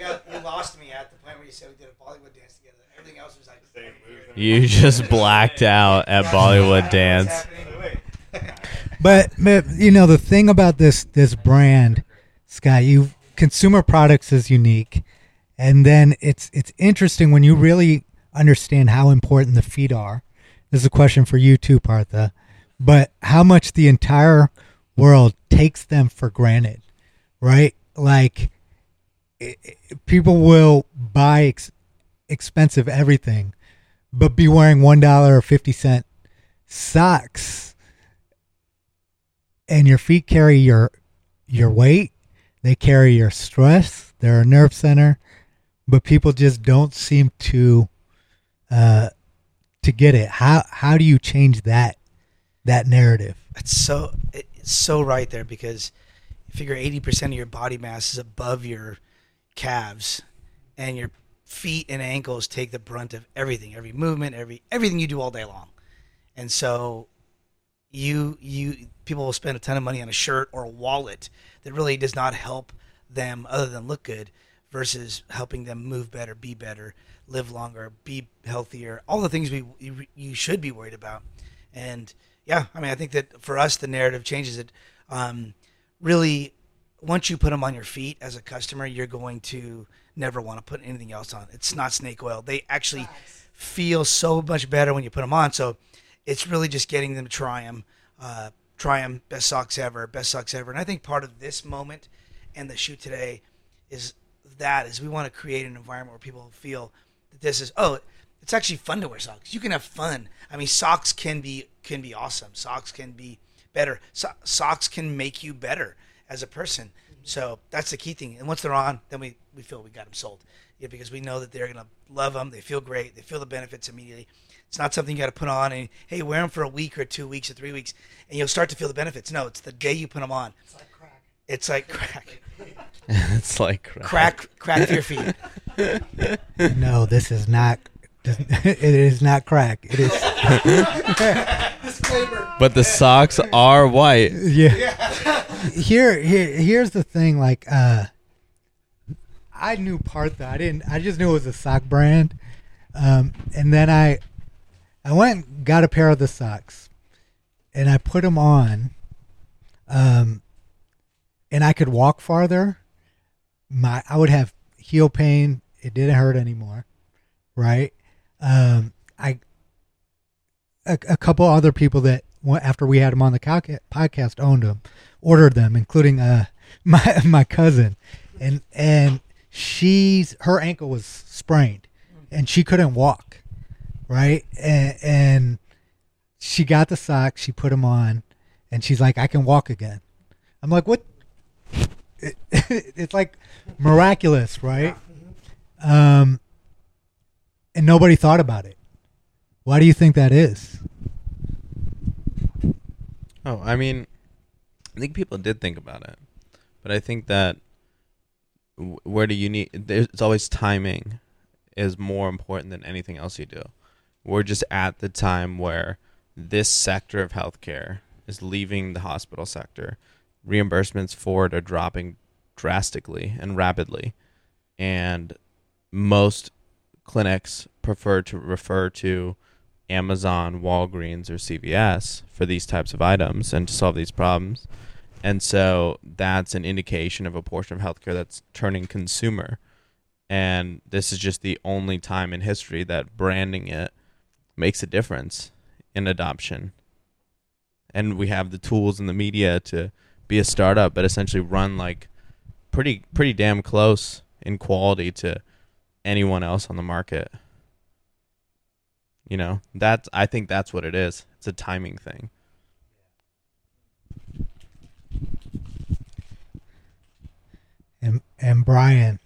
got you lost me at the point where you said we did a Bollywood dance together. Everything else was like the same You just blacked out at Bollywood dance. But, but you know the thing about this this brand, Scott, you consumer products is unique, and then it's it's interesting when you really understand how important the feet are. This is a question for you too, Partha, but how much the entire world takes them for granted, right? Like i i- people will buy ex- expensive everything, but be wearing one dollar or fifty cent socks and your feet carry your your weight they carry your stress. They're a nerve center. But people just don't seem to uh to get it. How how do you change that that narrative? It's so it's so right there because you figure eighty percent of your body mass is above your calves, and your feet and ankles take the brunt of everything, every movement, every everything you do all day long, and so you you people will spend a ton of money on a shirt or a wallet that really does not help them other than look good versus helping them move better, be better, live longer, be healthier, all the things we you, you should be worried about. And yeah, I mean, I think that for us, the narrative changes it. Um, really, once you put them on your feet as a customer, you're going to never want to put anything else on. It's not snake oil. They actually feel so much better when you put them on. So it's really just getting them to try them, uh, try them. Best socks ever, best socks ever. And I think part of this moment and the shoot today is that is we want to create an environment where people feel that this is oh it's actually fun to wear socks. You can have fun. I mean, socks can be can be awesome. Socks can be better. So- socks can make you better as a person. Mm-hmm. So that's the key thing. And once they're on, then we, we feel we got them sold. Yeah, because we know that they're gonna love them. They feel great. They feel the benefits immediately. It's not something you got to put on and hey, wear them for a week or two weeks or three weeks, and you'll start to feel the benefits. No, it's the day you put them on. It's like crack. It's like crack. it's like crap. Crack, crack your feet. No, this is not. It is not crack. It is. But the socks are white. yeah. Here, here, here's the thing. Like, uh, I knew Partha. I didn't. I just knew it was a sock brand. Um, and then I, I went and got a pair of the socks, and I put them on. Um, and I could walk farther. My, I would have heel pain. It didn't hurt anymore, right? Um, I, a, a couple other people that wa- after we had them on the podcast owned them, ordered them, including uh my my cousin, and and she's her ankle was sprained, and she couldn't walk, right? And and she got the socks, she put them on, and she's like, I can walk again. I'm like, what? It, it's like miraculous, right? Um, and nobody thought about it. Why do you think that is? Oh, I mean, I think people did think about it, but I think that where do you need? There's it's always timing is more important than anything else you do. We're just at the time where this sector of healthcare is leaving the hospital sector. Reimbursements for it are dropping drastically and rapidly, and most clinics prefer to refer to Amazon, Walgreens, or CVS for these types of items and to solve these problems. And so that's an indication of a portion of healthcare that's turning consumer. And this is just the only time in history that branding it makes a difference in adoption. And we have the tools and the media to be a startup, but essentially run like pretty pretty damn close in quality to anyone else on the market. You know, that's I think that's what it is. It's a timing thing. And and Brian.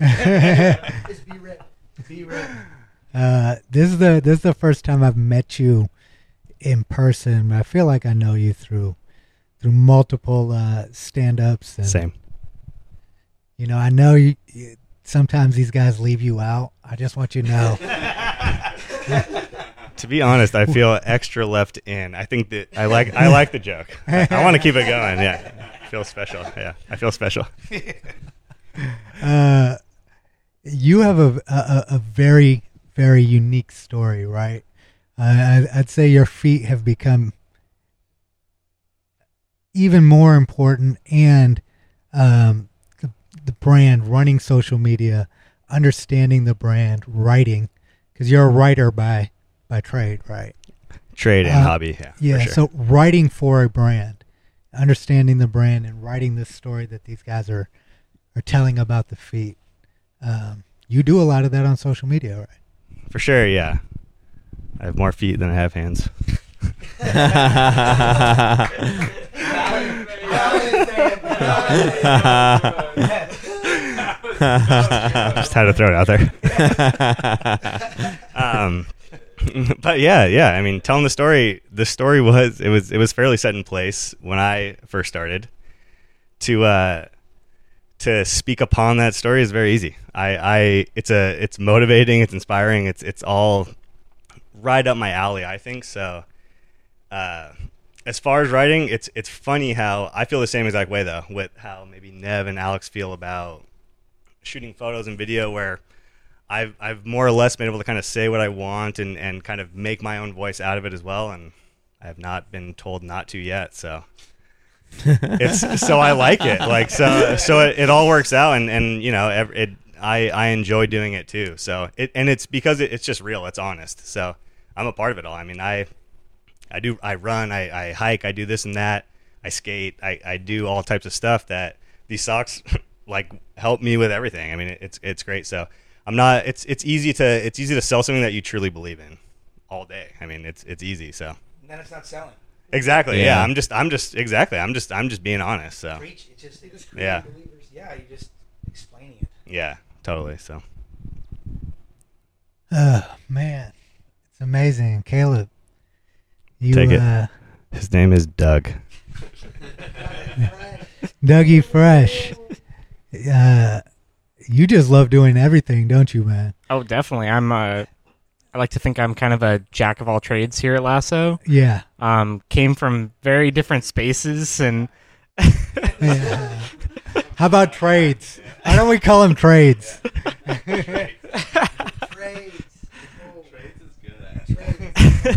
Uh, this is the this is the first time I've met you in person. I feel like I know you through through multiple uh, stand-ups. Same. You know, I know you. you- Sometimes these guys leave you out. I just want you to know. To be honest, I feel extra left in. I think that I like I like the joke. I, want to keep it going. Yeah, I feel special. Yeah, I feel special. uh, you have a, a a very very unique story, right? Uh, I'd say your feet have become even more important, and um, the, the brand, running social media, understanding the brand, writing, because you're a writer by by trade, right? Trade and Uh, hobby. Yeah. Yeah. sure. So writing for a brand, understanding the brand, and writing this story that these guys are are telling about the feet. Um, you do a lot of that on social media, right? For sure. Yeah. I have more feet than I have hands. Just had to throw it out there. um, but yeah, yeah. I mean, telling the story, the story was it was it was fairly set in place when I first started. To uh, to speak upon that story is very easy. I, I it's a it's motivating, it's inspiring, it's it's all right up my alley. I think so. Uh, as far as writing, it's it's funny how I feel the same exact way though with how maybe Nev and Alex feel about shooting photos and video where I've I've more or less been able to kind of say what I want and, and kind of make my own voice out of it as well and I have not been told not to yet. So it's so I like it. Like so so it, it all works out, and and you know it. I I enjoy doing it too. So it and it's because it, it's just real. It's honest. So I'm a part of it all. I mean I I do I run. I, I hike. I do this and that. I skate. I, I do all types of stuff that these socks like help me with everything. I mean, it, it's it's great. So I'm not. It's it's easy to it's easy to sell something that you truly believe in all day. I mean, it's it's easy. So And then it's not selling. Exactly. Yeah. Yeah. I'm just I'm just exactly. I'm just I'm just being honest. So Preach. It's just, it's Yeah. believers. Yeah, you're just explaining it. yeah, totally. So Oh man, it's amazing, Caleb. You, Take it. Uh, his name is Doug. Dougie Fresh. Uh, you just love doing everything, don't you, man? Oh, definitely. I'm. Uh, I like to think I'm kind of a jack of all trades here at Lasso. Yeah. Um, came from very different spaces, and Yeah. How about trades? Why don't we call them trades? Yeah. trades. Cool. Trades is good, actually.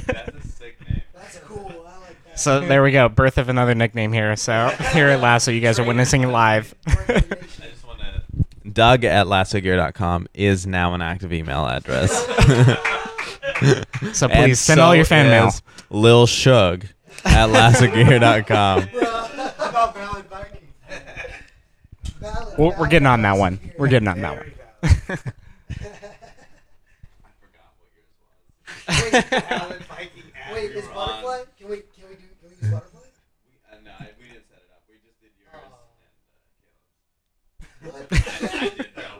That's a sick name. That's cool. I like that. so there we go. Birth of another nickname here. So here at Lasso, you guys are witnessing it live. Doug at lassogear.com is now an active email address. So And please send all your fan mail. Lil Shug at lassogear.com. How about Valid Viking? We're, we're getting on that one. We're getting on that one. Wait, is butterfly? Can we can we do can we use butterfly? no, we didn't set it up. We just did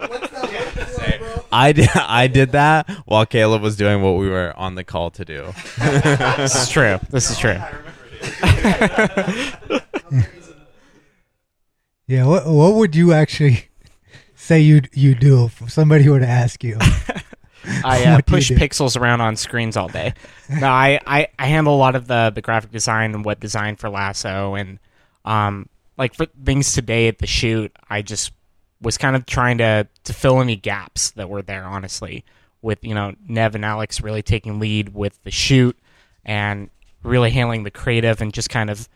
What's that look for, bro? I did, I did that while Caleb was doing what we were on the call to do. this is true. This is true. Yeah. What What would you actually say you you do if somebody were to ask you? I uh, What you push pixels around on screens all day. no, I, I, I handle a lot of the, the graphic design and web design for Lasso, and um, like for things today at the shoot, I just was kind of trying to to fill any gaps that were there. Honestly, with you know Nev and Alex really taking lead with the shoot and really handling the creative and just kind of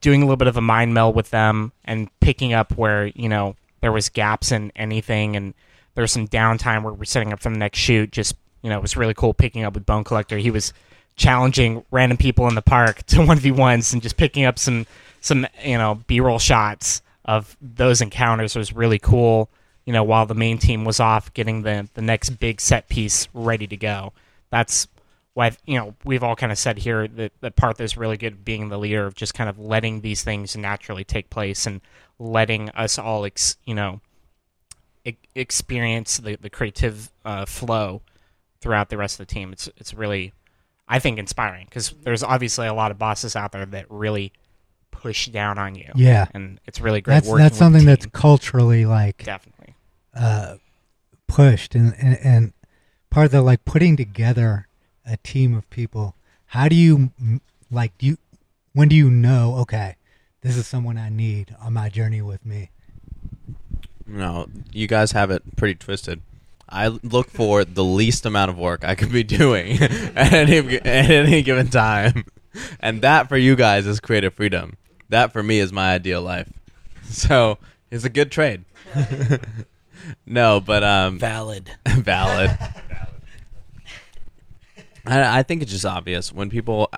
doing a little bit of a mind meld with them and picking up where you know there was gaps in anything and there was some downtime where we're setting up for the next shoot just you know it was really cool picking up with bone collector he was challenging random people in the park to 1v1s and just picking up some some you know b-roll shots of those encounters was really cool you know while the main team was off getting the the next big set piece ready to go that's why you know we've all kind of said here that that Partha is really good being the leader of just kind of letting these things naturally take place and letting us all ex, you know experience the the creative uh, flow throughout the rest of the team. It's it's really I think inspiring because there's obviously a lot of bosses out there that really push down on you. Yeah. and it's really great. That's that's something that's culturally like definitely uh, pushed and, and and part of the like putting together a team of people. How do you like do you when do you know okay this is someone I need on my journey with me? No, you guys have it pretty twisted. I look for the least amount of work I could be doing at any, at any given time. And that for you guys is creative freedom. That for me is my ideal life. So it's a good trade. no, but um, Valid. valid. I, I think it's just obvious when people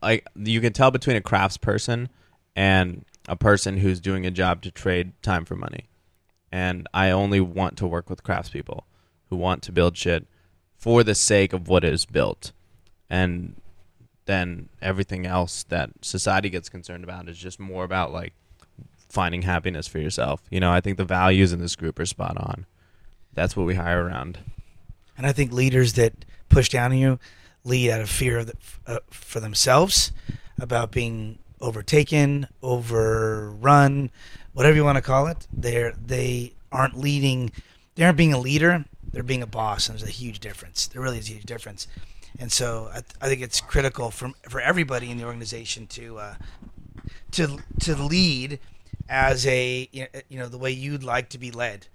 like you can tell between a crafts person and a person who's doing a job to trade time for money. And I only want to work with craftspeople who want to build shit for the sake of what is built. And then everything else that society gets concerned about is just more about like finding happiness for yourself. You know, I think the values in this group are spot on. That's what we hire around. And I think leaders that push down on you lead out of fear of the, uh, for themselves about being overtaken, overrun, whatever you want to call it. They're they aren't leading. They aren't being a leader. They're being a boss, and there's a huge difference. There really is a huge difference. And so I, I think it's critical for for everybody in the organization to uh, to to lead as a you know the way you'd like to be led.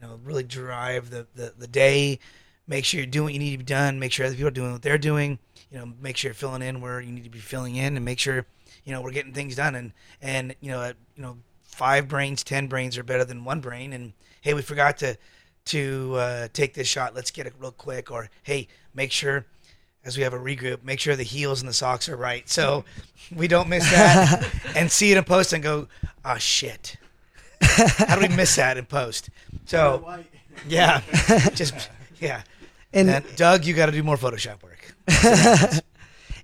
You know, really drive the the, the day make sure you're doing what you need to be done. Make sure other people are doing what they're doing. You know, make sure you're filling in where you need to be filling in, and make sure you know we're getting things done. And and you know, uh, you know, five brains, ten brains are better than one brain. And hey, we forgot to to uh, take this shot. Let's get it real quick. Or hey, make sure as we have a regroup, make sure the heels and the socks are right, so we don't miss that. and see it in post and go, oh shit. How do we miss that in post? So, yeah, just yeah. And- And, Doug, you got to do more Photoshop work.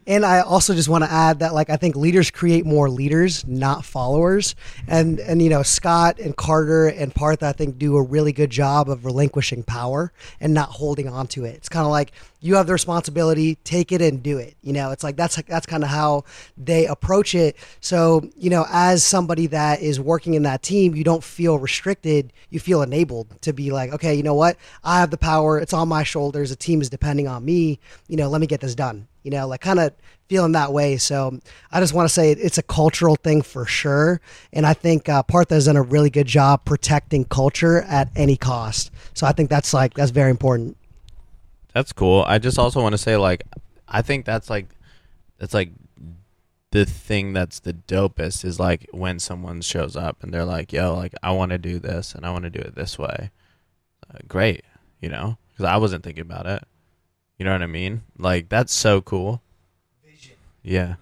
And I also just want to add that like I think leaders create more leaders, not followers. And and you know, Scott and Carter and Partha, I think do a really good job of relinquishing power and not holding on to it. It's kind of like you have the responsibility, take it and do it. You know, it's like that's that's kind of how they approach it. So, you know, as somebody that is working in that team, you don't feel restricted, you feel enabled to be like, okay, you know what? I have the power. It's on my shoulders. The team is depending on me. You know, let me get this done you know, like kind of feeling that way. So I just want to say it's a cultural thing for sure. And I think uh, has done a really good job protecting culture at any cost. So I think that's like, that's very important. That's cool. I just also want to say like I think that's like that's like the thing that's the dopest is like when someone shows up and they're like, "Yo, like I want to do this and I want to do it this way." Uh, great, you know, cuz I wasn't thinking about it. You know what I mean? Like that's so cool. Vision. Yeah.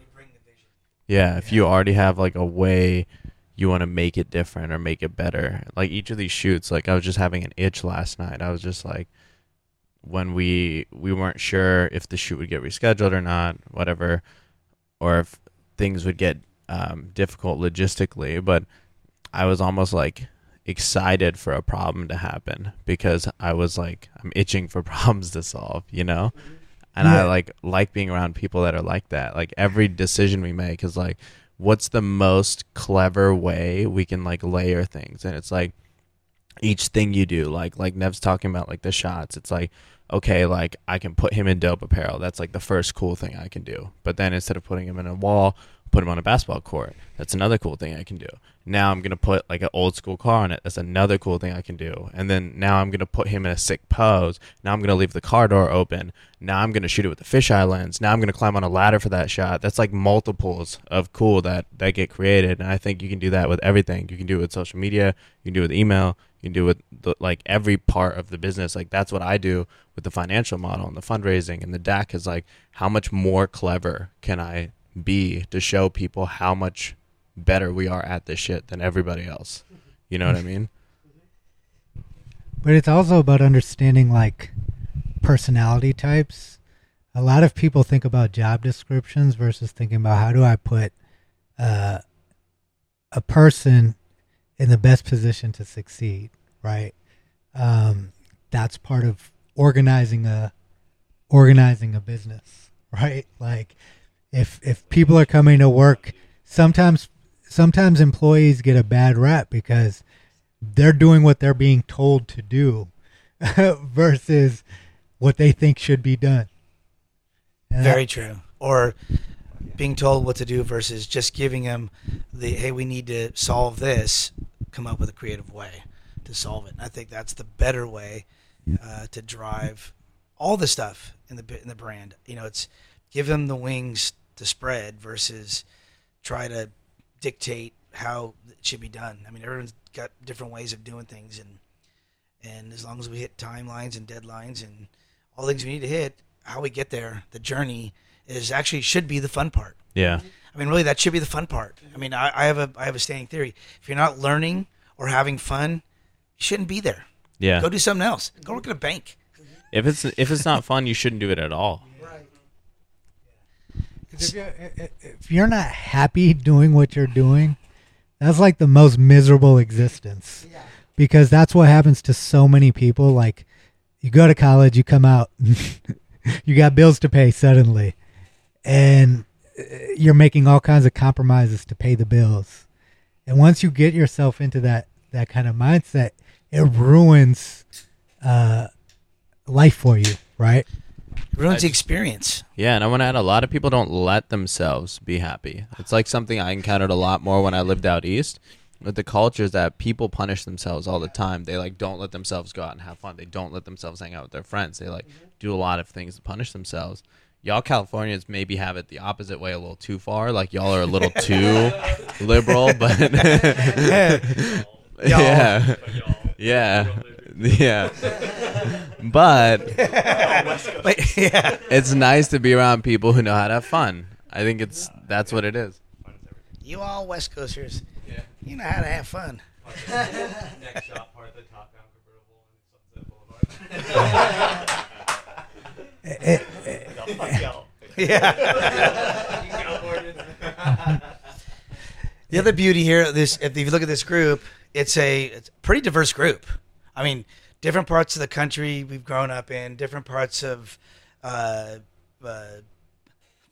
Yeah, if you already have like a way you want to make it different or make it better. Like each of these shoots, like I was just having an itch last night. I was just like when we we weren't sure if the shoot would get rescheduled or not, whatever, or if things would get um, difficult logistically. But I was almost like excited for a problem to happen because I was like I'm itching for problems to solve, you know. And I like like being around people that are like that. Like every decision we make is like, what's the most clever way we can like layer things? And it's like each thing you do like like nev's talking about like the shots it's like okay like i can put him in dope apparel that's like the first cool thing i can do but then instead of putting him in a wall put him on a basketball court. That's another cool thing i can do. Now i'm gonna put like an old school car on it. That's another cool thing i can do. And then now i'm gonna put him in a sick pose. Now i'm gonna leave the car door open. Now i'm gonna shoot it with the fisheye lens. Now i'm gonna climb on a ladder for that shot. That's like multiples of cool that that get created. And i think you can do that with everything. You can do it with social media. You can do it with email. You can do it with the, like every part of the business. Like that's what i do with the financial model and the fundraising. And the dac is like how much more clever can i be to show people how much better we are at this shit than everybody else you know what i mean But it's also about understanding like personality types. A lot of people think about job descriptions versus thinking about how do I put uh, a person in the best position to succeed, right? Um, that's part of organizing a organizing a business, right? Like if if people are coming to work, sometimes sometimes employees get a bad rap because they're doing what they're being told to do versus what they think should be done. And Very that- true. Or being told what to do versus just giving them the hey, we need to solve this. Come up with a creative way to solve it. And I think that's the better way uh, to drive all the stuff in the in the brand. You know, it's give them the wings to spread versus try to dictate how it should be done. I mean, everyone's got different ways of doing things, and and as long as we hit timelines and deadlines and all things we need to hit, how we get there, the journey is actually should be the fun part. yeah I mean, really, that should be the fun part. I mean, I, I have a I have a standing theory. If you're not learning or having fun, you shouldn't be there. yeah Go do something else. Go work at a bank. if it's if it's not fun you shouldn't do it at all if you're, if you're not happy doing what you're doing, that's like the most miserable existence. Because that's what happens to so many people. Like, you go to college, you come out, you got bills to pay suddenly, and uh, you're making all kinds of compromises to pay the bills. And once you get yourself into that that kind of mindset, it ruins uh, life for you, right? It ruins the experience. Yeah, and I want to add a lot of people don't let themselves be happy. It's like something I encountered a lot more when I lived out east. with the culture is that people punish themselves all the time. They like don't let themselves go out and have fun. They don't let themselves hang out with their friends. They like mm-hmm. do a lot of things to punish themselves. Y'all Californians maybe have it the opposite way a little too far. Like y'all are a little too liberal, but yeah, yeah, yeah. But But, yeah. it's nice to be around people who know how to have fun. I think it's that's what it is. You all West Coasters, you know how to have fun. Next shop, part of the top down convertible and Sunset Boulevard. Yeah. the other beauty here, this if you look at this group, it's a, it's a pretty diverse group. I mean, different parts of the country we've grown up in, different parts of uh, uh,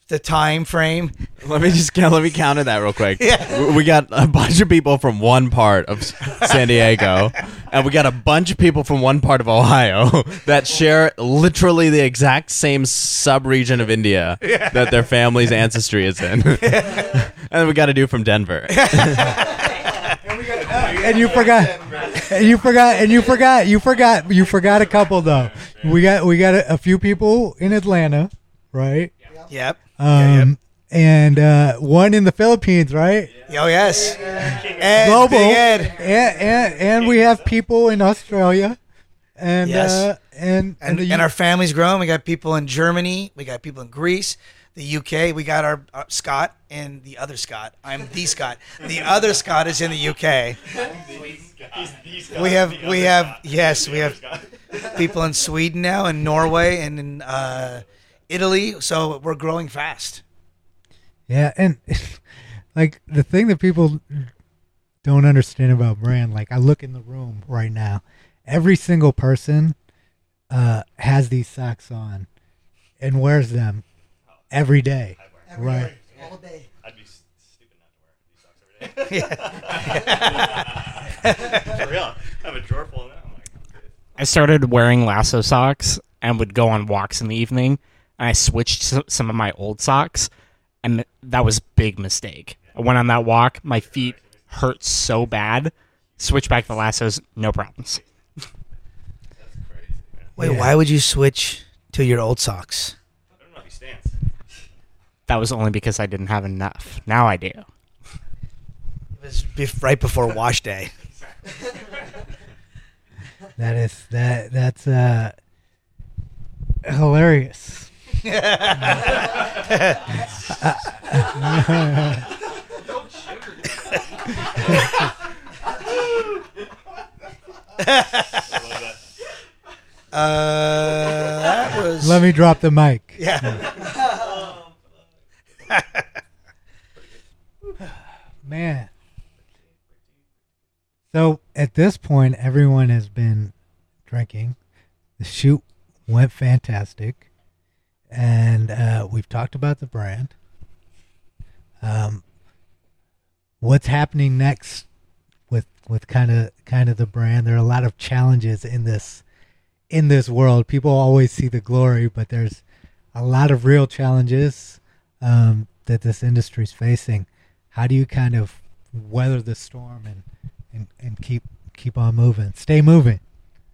the time frame. Let me just count, let me counter that real quick. Yeah. We- got a bunch of people from one part of San Diego, and we got a bunch of people from one part of Ohio that share literally the exact same sub-region of India that their family's ancestry is in. and then we got a dude from Denver. And you forgot, and you forgot, and you forgot, you forgot, you forgot a couple though. We got we got a, a few people in Atlanta, right? Yep. Um, and uh, one in the Philippines, right? Oh yes. And Global, and, and and we have people in Australia, and Yes. uh, and and, the and our family's grown. We got people in Germany. We got people in Greece, the UK. We got our, our Scott and the other Scott. I'm the Scott. The other Scott is in the UK. We have we have yes we have people in Sweden now and Norway and in uh, Italy. So we're growing fast. Yeah, and like the thing that people don't understand about brand, like I look in the room right now, every single person uh, has these socks on and wears them every day, right? All day. I'd be stupid not to wear these socks every day. For real. I have a drawer full of them. I'm like, I started wearing lasso socks and would go on walks in the evening. And I switched some of my old socks, and that was a big mistake. I went on that walk, my feet hurt so bad. Switch back the lassos, no problems. That's crazy. Wait, Yeah. why would you switch to your old socks? I don't know if he stands. That was only because I didn't have enough. Now I do. It was bef- right before wash day. That is that that's uh hilarious. Uh, that was. Let me drop the mic. Yeah. Man. So at this point, everyone has been drinking. The shoot went fantastic, and uh, we've talked about the brand. Um, what's happening next with with kind of kind of the brand? There are a lot of challenges in this in this world. People always see the glory, but there's a lot of real challenges um, that this industry is facing. How do you kind of weather the storm and, and, and keep keep on moving, stay moving?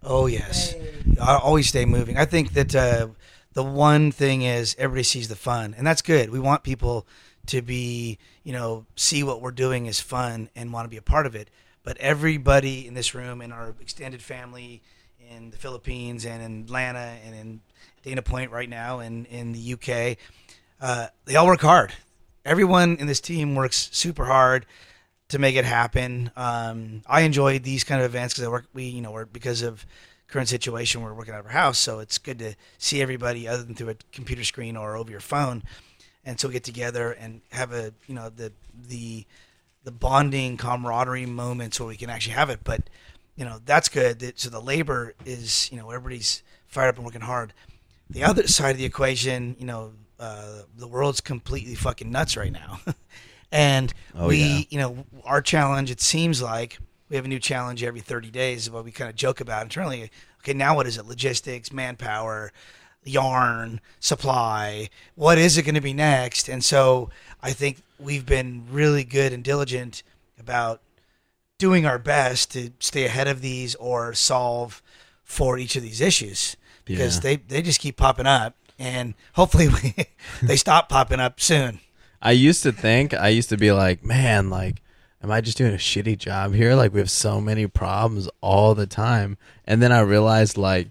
Oh yes, I always stay moving. I think that uh, the one thing is everybody sees the fun, and that's good. We want people to be, you know, see what we're doing is fun and want to be a part of it. But everybody in this room, in our extended family, in the Philippines and in Atlanta and in Dana Point right now, and in the UK, uh, they all work hard. Everyone in this team works super hard to make it happen. Um, I enjoy these kind of events because I work. We, you know, we're because of current situation, we're working out of our house, so it's good to see everybody other than through a computer screen or over your phone, and so get together and have a, you know, the the the bonding camaraderie moments where we can actually have it. But you know, that's good. So the labor is, you know, everybody's fired up and working hard. The other side of the equation, you know, uh, the world's completely fucking nuts right now. and Oh, we, yeah. you know, our challenge, it seems like we have a new challenge every 30 days, is what we kind of joke about internally. Okay, now what is it? Logistics, manpower, yarn, supply. What is it going to be next? And so I think we've been really good and diligent about doing our best to stay ahead of these or solve for each of these issues because Yeah. they they just keep popping up, and hopefully we, they stop popping up soon. I used to think, I used to be like, man, like, am I just doing a shitty job here? Like, we have so many problems all the time. And then I realized, like,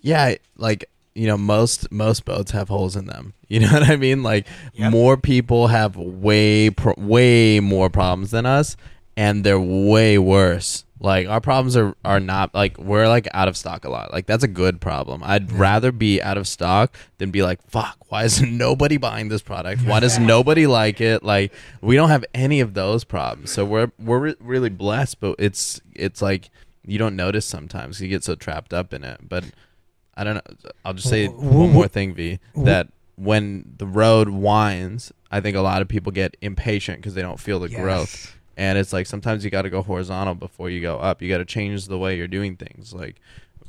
yeah, like, you know, most most boats have holes in them. You know what I mean? Like, more people have way pro- way more problems than us, and they're way worse. Like our problems are are not like we're like out of stock a lot. Like that's a good problem. I'd rather be out of stock than be like, fuck, why is nobody buying this product? Why does nobody like it? Like we don't have any of those problems. So we're we're re- really blessed, but it's it's like you don't notice sometimes. You get so trapped up in it. But I don't know. I'll just say one more thing, V. That when the road winds, I think a lot of people get impatient because they don't feel the Yes. growth. And it's like sometimes you got to go horizontal before you go up. You got to change the way you're doing things. Like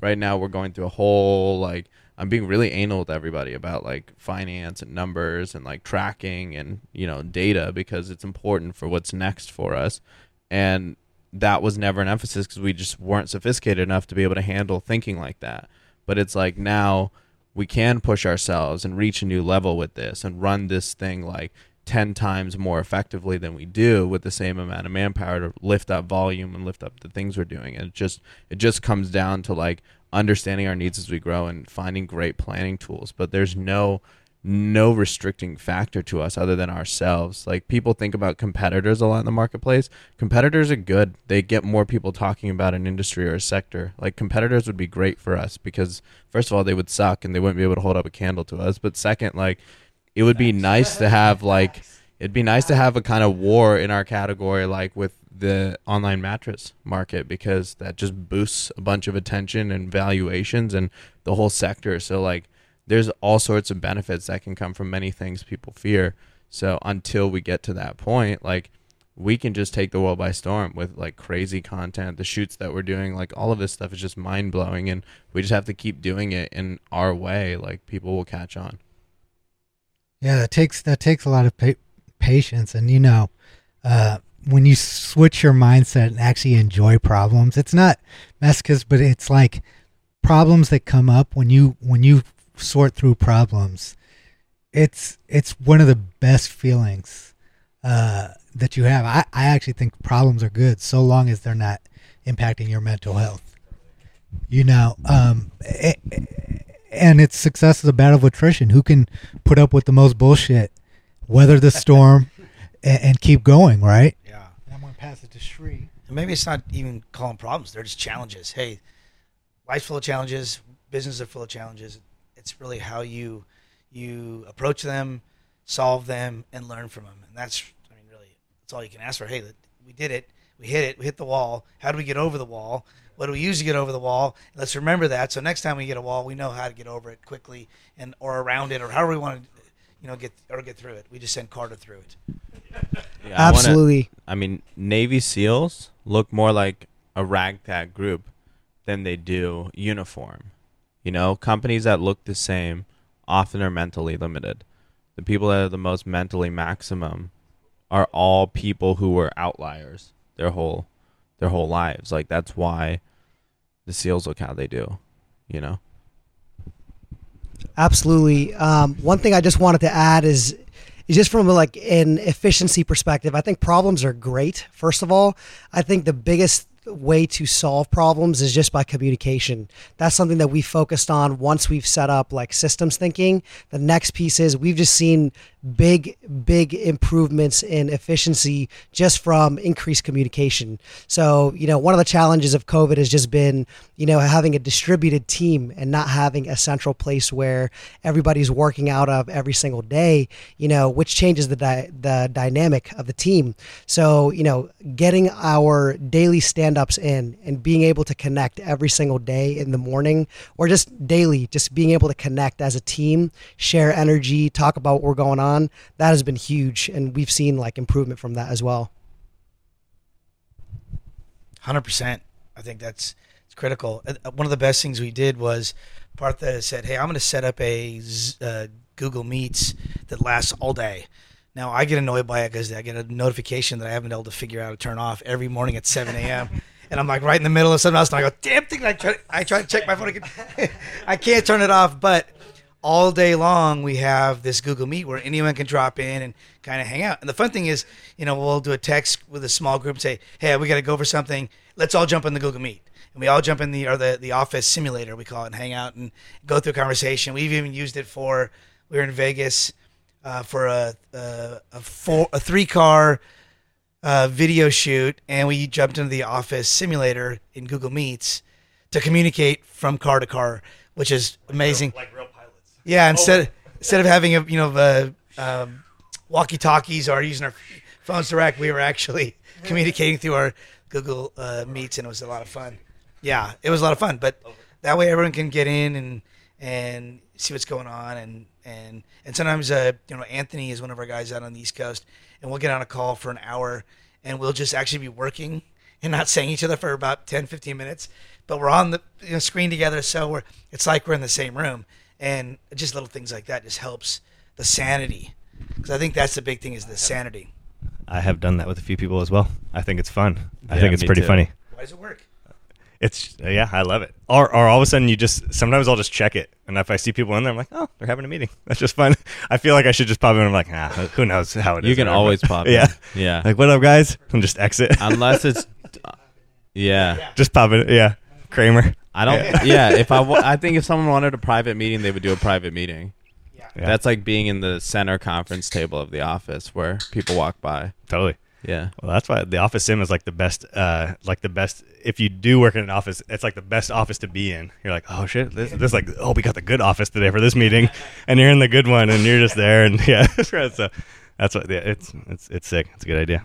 right now, we're going through a whole like I'm being really anal with everybody about like finance and numbers and like tracking and you know data because it's important for what's next for us. And that was never an emphasis because we just weren't sophisticated enough to be able to handle thinking like that. But it's like now we can push ourselves and reach a new level with this and run this thing like 10 times more effectively than we do with the same amount of manpower to lift up volume and lift up the things we're doing. And it just it just comes down to like understanding our needs as we grow and finding great planning tools. But there's no no restricting factor to us other than ourselves. Like people think about competitors a lot in the marketplace. Competitors are good. They get more people talking about an industry or a sector. Like competitors would be great for us because first of all they would suck and they wouldn't be able to hold up a candle to us. But second like it would be nice to have like it'd be nice to have a kind of war in our category like with the online mattress market because that just boosts a bunch of attention and valuations and the whole sector. So like there's all sorts of benefits that can come from many things people fear. So until we get to that point like we can just take the world by storm with like crazy content the shoots that we're doing like all of this stuff is just mind-blowing and we just have to keep doing it in our way like people will catch on Yeah, that takes that takes a lot of pa- patience, and you know, uh, when you switch your mindset and actually enjoy problems, it's not masochist, but it's like problems that come up when you when you sort through problems. It's it's one of the best feelings uh, that you have. I, I actually think problems are good so long as they're not impacting your mental health. You know, um, and its success is a battle of attrition. Who can put up with the most bullshit, weather the storm, and, and keep going? Right? Yeah. I'm gonna pass it to Shree. Maybe it's not even calling problems; they're just challenges. Hey, life's full of challenges. Businesses are full of challenges. It's really how you you approach them, solve them, and learn from them. And that's, I mean, really, that's all you can ask for. Hey, we did it. We hit it. We hit the wall. How do we get over the wall? What do we use to get over the wall? Let's remember that. So next time we get a wall, we know how to get over it quickly and or around it or however we want to, you know, get or get through it. We just send Carter through it. Yeah, I wanna- Absolutely. I mean, Navy SEALs look more like a ragtag group than they do uniform. You know, companies that look the same often are mentally limited. The people that are the most mentally maximum are all people who were outliers their whole their whole lives. Like that's why the SEALs look how they do. You know. Absolutely. Um, one thing I just wanted to add is is just from like an efficiency perspective. I think problems are great. First of all, I think the biggest way to solve problems is just by communication. That's something that we focused on once we've set up like systems thinking. The next piece is we've just seen big big improvements in efficiency just from increased communication. So, you know, one of the challenges of COVID has just been, you know, having a distributed team and not having a central place where everybody's working out of every single day, you know, which changes the di- the dynamic of the team. So, you know, getting our daily stand-ups in and being able to connect every single day in the morning or just daily, just being able to connect as a team, share energy, talk about what we're going on, that has been huge and we've seen like improvement from that as well. Hundred percent. I think that's it's critical. Uh, uh, One of the best things we did was Partha said, "Hey, I'm going to set up a uh, Google Meets that lasts all day." Now I get annoyed by it because I get a notification that I haven't been able to figure out to turn off every morning at 7 a.m. and I'm like right in the middle of something else, and I go, "Damn thing!" I try, I try to check my phone. Again. I can't turn it off, but all day long we have this Google Meet where anyone can drop in and kind of hang out. And the fun thing is, you know, we'll do a text with a small group and say, "Hey, we got to go for something. Let's all jump in the Google Meet." And we all jump in the or the the office simulator we call it, and hang out and go through a conversation. We've even used it for we were in Vegas uh, for a a, a four a three car uh, video shoot, and we jumped into the office simulator in Google Meets to communicate from car to car, which is amazing. Like real pilots. Yeah, instead instead of having a you know the um, walkie talkies or using our phones direct, we were actually communicating through our Google uh, Meets, and it was a lot of fun. Yeah, it was a lot of fun. But that way, everyone can get in and and see what's going on, and and and sometimes uh, you know Anthony is one of our guys out on the East Coast, and we'll get on a call for an hour, and we'll just actually be working and not saying each other for about 10, 15 minutes, but we're on the you know, screen together, so we're it's like we're in the same room, and just little things like that just helps the sanity, because I think that's the big thing is the sanity. I have done that with a few people as well. I think it's fun. I Yeah, think it's pretty too. funny. Why does it work? It's yeah, I love it. Or or all of a sudden you just sometimes I'll just check it, and if I see people in there, I'm like, oh, they're having a meeting. That's just fun. I feel like I should just pop in. I'm like, ah, who knows how it is. You can whatever. always pop in. Yeah, Yeah. Like what up, guys? And just exit. Unless it's, yeah. just pop in. Yeah, Kramer. I don't. Yeah. If I, I think if someone wanted a private meeting, they would do a private meeting. Yeah. That's like being in the center conference table of the office where people walk by. Totally. Yeah. Well, that's why the office sim is like the best. Uh, like the best. If you do work in an office, it's like the best office to be in. You're like, oh shit, this, this like, oh, we got the good office today for this meeting, and you're in the good one, and you're just there, and yeah, so that's what. Yeah, it's it's it's sick. It's a good idea.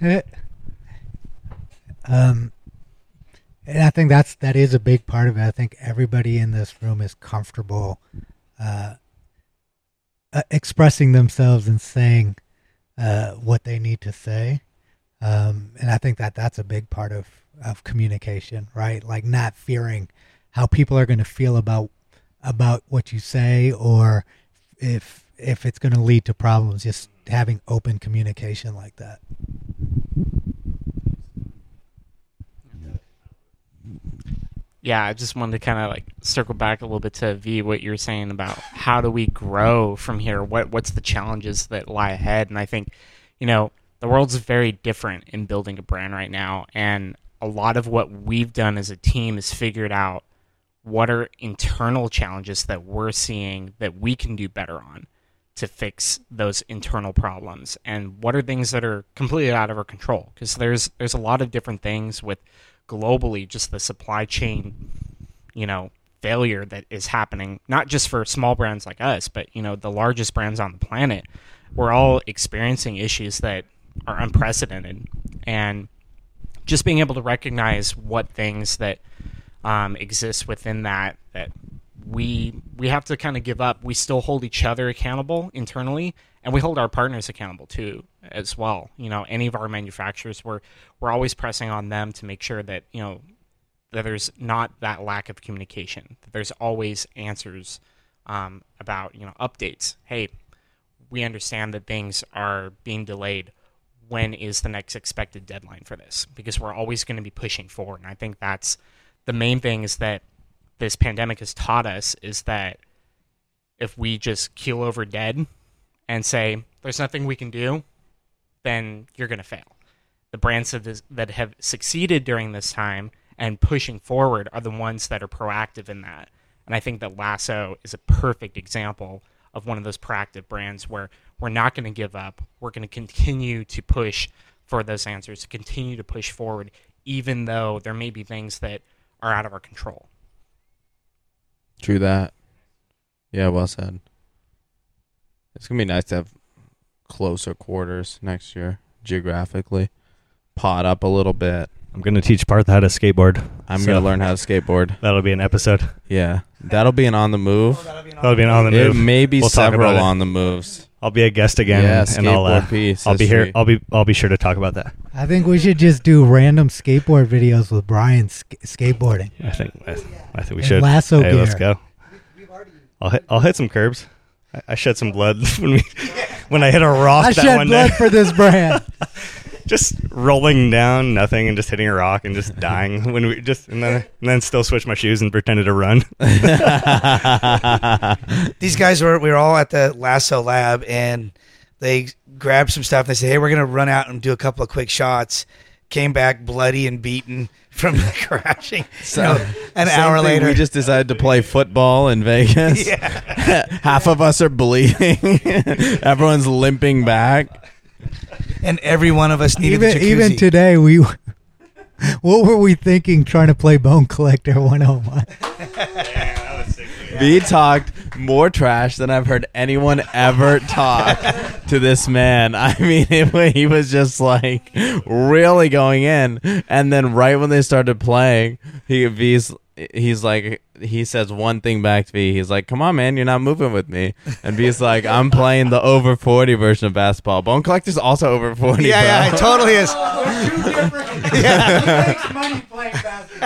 um, and I think that's that is a big part of it. I think everybody in this room is comfortable uh, uh, expressing themselves and saying uh, what they need to say, um, and I think that that's a big part of of communication, right? Like not fearing how people are going to feel about about what you say, or if if it's going to lead to problems. Just having open communication like that. Yeah, I just wanted to kind of like circle back a little bit to V what you were saying about how do we grow from here? What what's the challenges that lie ahead? And I think, you know, the world's very different in building a brand right now, and a lot of what we've done as a team is figured out what are internal challenges that we're seeing that we can do better on to fix those internal problems and what are things that are completely out of our control because there's there's a lot of different things with globally just the supply chain you know failure that is happening not just for small brands like us but you know the largest brands on the planet we're all experiencing issues that are unprecedented and just being able to recognize what things that um, exist within that that we we have to kind of give up. We still hold each other accountable internally, and we hold our partners accountable too as well. You know, any of our manufacturers, we're we're always pressing on them to make sure that you know that there's not that lack of communication. That there's always answers um, about you know updates. Hey, we understand that things are being delayed. When is the next expected deadline for this? Because we're always going to be pushing forward, and I think that's the main thing is that this pandemic has taught us is that if we just keel over dead and say there's nothing we can do, then you're going to fail. The brands that, is, that have succeeded during this time and pushing forward are the ones that are proactive in that. And I think that Lasso is a perfect example of one of those proactive brands where we're not going to give up. We're going to continue to push for those answers, to continue to push forward, even though there may be things that are out of our control. True that. Yeah, well said. It's gonna be nice to have closer quarters next year geographically. Pot up a little bit. I'm gonna teach Parth how to skateboard. I'm So- gonna learn how to skateboard. That'll be an episode. Yeah, that'll be an on the move. That'll be an on the It move. may be We'll talk several it. on the moves. I'll be a guest again, Yeah, and I'll uh, skateboard piece, I'll be here. sweet. I'll be I'll be sure to talk about that. I think we should just do random skateboard videos with Brian sk- skateboarding. I think I, I think we And should. lasso hey, let's gear. go. I'll hit I'll hit some curbs. I, I shed some blood when we when I hit a rock that one day, I that shed one blood day. for this brand. just rolling down nothing and just hitting a rock and just dying when we just and then and then still switched my shoes and pretended to run. These guys were we were all at the Lasso Lab and they grabbed some stuff. And they said, "Hey, we're gonna run out and do a couple of quick shots." Came back bloody and beaten from crashing. you know, an hour thing, later, we just decided to play football in Vegas. Yeah. Half of us are bleeding. Everyone's limping back. and every one of us needed even jacuzzi. even today, we what were we thinking trying to play Bone Collector 101? V talked more trash than I've heard anyone ever talk to this man. I mean, it, he was just like really going in, and then right when they started playing, he V's he's like he says one thing back to V. He's like, "Come on, man, you're not moving with me." And V's like, "I'm playing the over forty version of basketball. Bone Collector's also over forty. yeah, yeah, bro." it totally is.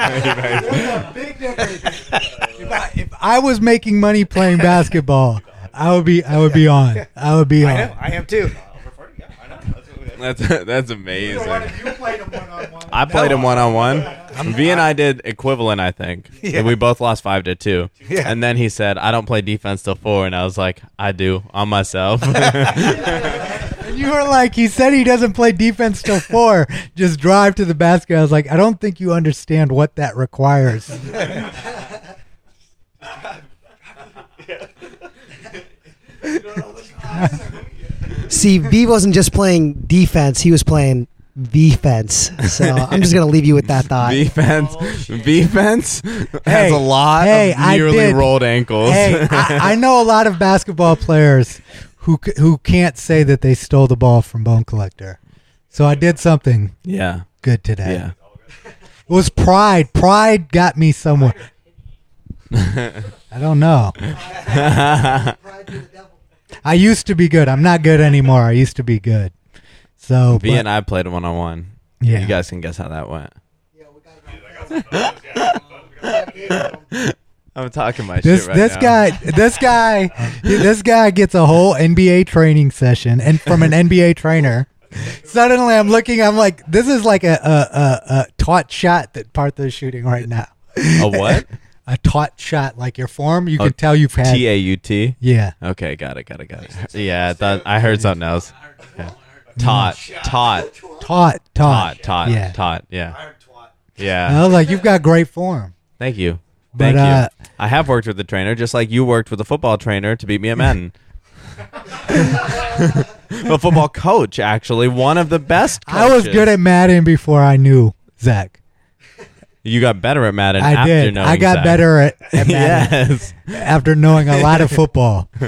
If I, if I was making money playing basketball, I would be I would be on. I would be on. I am, I am too. That's that's amazing. I played him one on one. V and I did equivalent, I think. Yeah. We both lost five to two. Yeah. And then he said, "I don't play defense till four. and I was like, "I do on myself." And you were like, he said he doesn't play defense till four. Just drive to the basket. I was like, I don't think you understand what that requires. See, V wasn't just playing defense; he was playing defense. So I'm just gonna leave you with that thought. defense, defense oh, has Hey, a lot hey, of I nearly did- rolled ankles. hey, I, I know a lot of basketball players who who can't say that they stole the ball from Bone Collector. So I did something yeah, good today. yeah. It was pride. Pride got me somewhere. I don't know. I used to be good. I'm not good anymore. I used to be good. So V but- and I played one on one. Yeah. You guys can guess how that went. I'm talking my this shit right now. this now. guy this guy this guy gets a whole NBA training session and from an NBA trainer. Suddenly I'm looking I'm like this is like a a, a, a taught shot that Partha is shooting right now. A what? A taut shot like your form you Oh, can tell you've had T A U T. Yeah. Okay, got it, got it, got it. Yeah, I thought I heard something else. Yeah. Taught, taught, taught taught taught, taught, Yeah. taught. Yeah, I yeah. was like you've got great form. Thank you, But, thank uh, you. I have worked with the trainer, just like you worked with a football trainer to beat me at Madden. a football coach, actually, one of the best. I was good at Madden before I knew Zach. You got better at Madden. I after did. knowing I got Zach. better at, at Madden yes. after knowing a lot of football.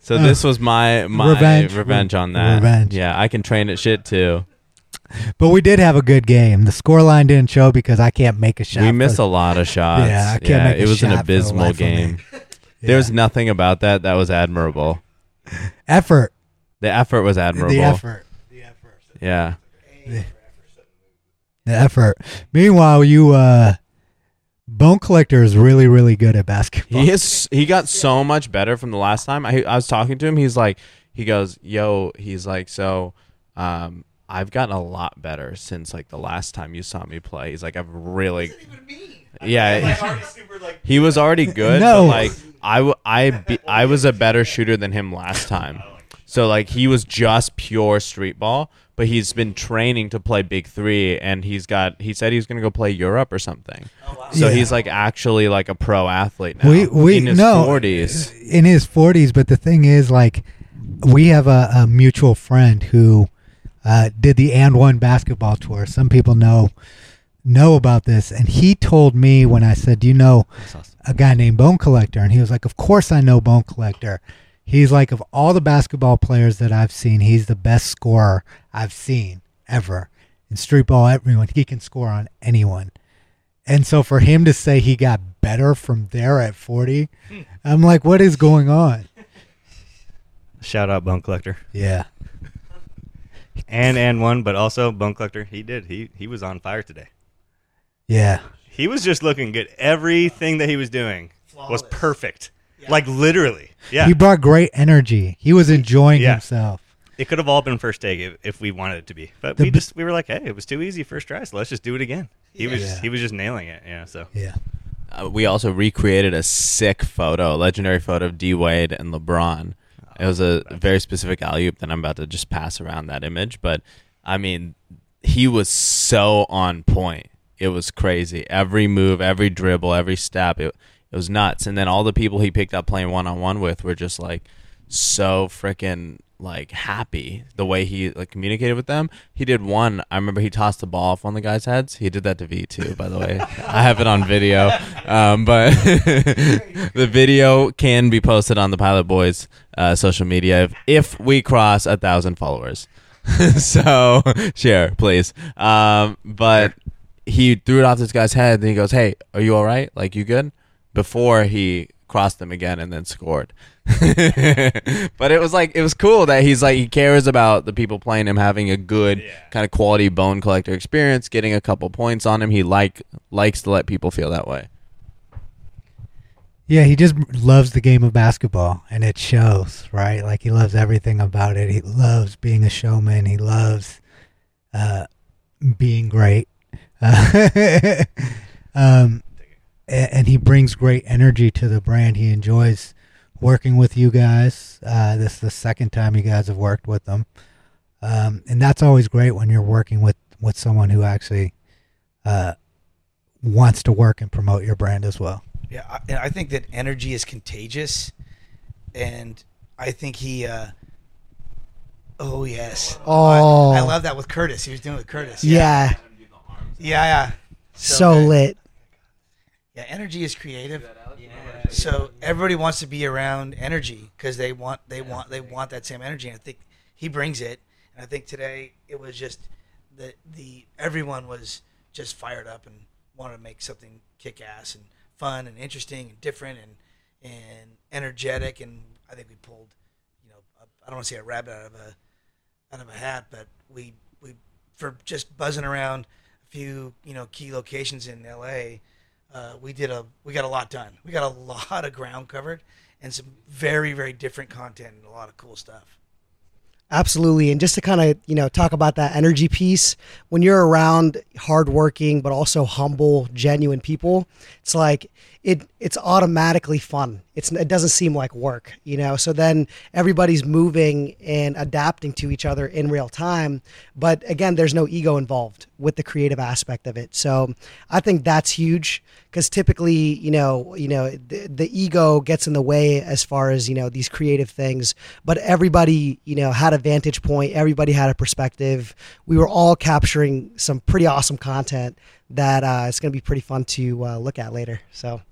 So uh, this was my my Revenge. revenge, on that. Revenge. Yeah, I can train at shit too. But we did have a good game. The scoreline didn't show because I can't make a shot. we miss a lot of shots. Yeah, I can't make a it was an abysmal game. There was nothing about that that was admirable. effort. The effort was admirable. The effort. The effort. Yeah. yeah. The effort. Meanwhile, you uh Bone Collector is really, really good at basketball. He is. He got so much better from the last time. I I was talking to him. He's like, he goes, "Yo," he's like, "So, um, I've gotten a lot better since like the last time you saw me play." He's like, "I've really." Yeah, he was already good. No. but, like I, w- I, be- I was a better shooter than him last time. So like he was just pure street ball, but he's been training to play big three, and he's got. He said he's gonna go play Europe or something. So Yeah. he's like actually like a pro athlete now. we we in his no forties. in his forties. But the thing is, like, we have a, a mutual friend who uh, did the and one basketball tour. Some people know know about this, and he told me when I said, "Do you know a guy named Bone Collector?" And he was like, "Of course I know Bone Collector." He's like, of all the basketball players that I've seen, he's the best scorer I've seen ever. In street ball, everyone he can score on anyone. And so for him to say he got better from there at 40, hmm. I'm like, what is going on? Shout out Bone Collector. Yeah. And and one, but also Bone Collector. He did. He he was on fire today. Yeah. He was just looking good. Everything that he was doing was perfect. Like literally. Yeah. He brought great energy. He was enjoying Yeah. himself. It could have all been first take if, if we wanted it to be, but The we just we were like, hey, it was too easy first try, so let's just do it again. He was Yeah. he was just nailing it. Yeah. So Yeah. Uh, we also recreated a sick photo, a legendary photo of D Wade and LeBron. It was a very specific alley oop that I'm about to just pass around that image, but I mean, he was so on point. It was crazy. Every move, every dribble, every step, it, it was nuts. And then all the people he picked up playing one on one with were just like so freaking like happy the way he like communicated with them. He did one. I remember he tossed the ball off on the guys' heads. He did that to V too, by the way. I have it on video, um, but the video can be posted on the Pilot Boys uh, social media if, if we cross a thousand followers. so share, please. Um, but he threw it off this guy's head, and he goes, "Hey, are you all right? Like you good?" Before he crossed them again and then scored. but it was like it was cool that he's like he cares about the people playing him having a good kind of quality bone collector experience, getting a couple points on him. He like likes to let people feel that way. Yeah, he just loves the game of basketball, and it shows, right? Like he loves everything about it. He loves being a showman. He loves uh, being great, uh, um, a- and he brings great energy to the brand. He enjoys working with you guys. Uh, this is the second time you guys have worked with them, um, and that's always great when you're working with with someone who actually uh, wants to work and promote your brand as well. Yeah, I, and I think that energy is contagious, and I think he. Uh, oh yes. Oh. I, I love that with Curtis. He was doing it with Curtis. Yeah. Yeah, yeah. So good. lit. Yeah, energy is creative. So everybody wants to be around energy because they want they want they want that same energy. And I think he brings it. And I think today it was just the the everyone was just fired up and wanted to make something kick ass and fun and interesting and different and and energetic. And I think we pulled, you know, I I don't want to say a rabbit out of a out of a hat, but we we for just buzzing around a few you know key locations in L.A. Uh, we did a we got a lot done. We got a lot of ground covered and some very very different content and a lot of cool stuff. Absolutely. And just to kind of, you know, talk about that energy piece, when you're around hardworking but also humble, genuine people, it's like it it's automatically fun. It's it doesn't seem like work, you know. So then everybody's moving and adapting to each other in real time, but again, there's no ego involved with the creative aspect of it. So I think that's huge because typically, you know, you know, the, the ego gets in the way as far as you know these creative things. But everybody, you know, had a vantage point. Everybody had a perspective. We were all capturing some pretty awesome content that uh, it's going to be pretty fun to uh, look at later. So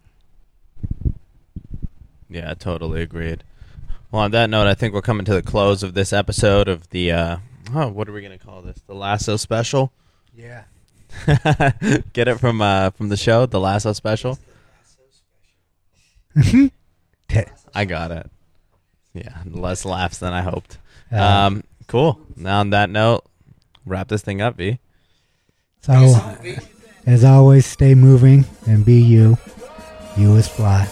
Yeah, totally agreed. Well, on that note, I think we're coming to the close of this episode of the uh oh, what are we gonna call this? The Lasso special? Yeah. Get it from uh from the show, the Lasso special? I got it. Yeah, less laughs than I hoped. Um cool. Now on that note, wrap this thing up, V. So, as always, stay moving and be you. You is fly.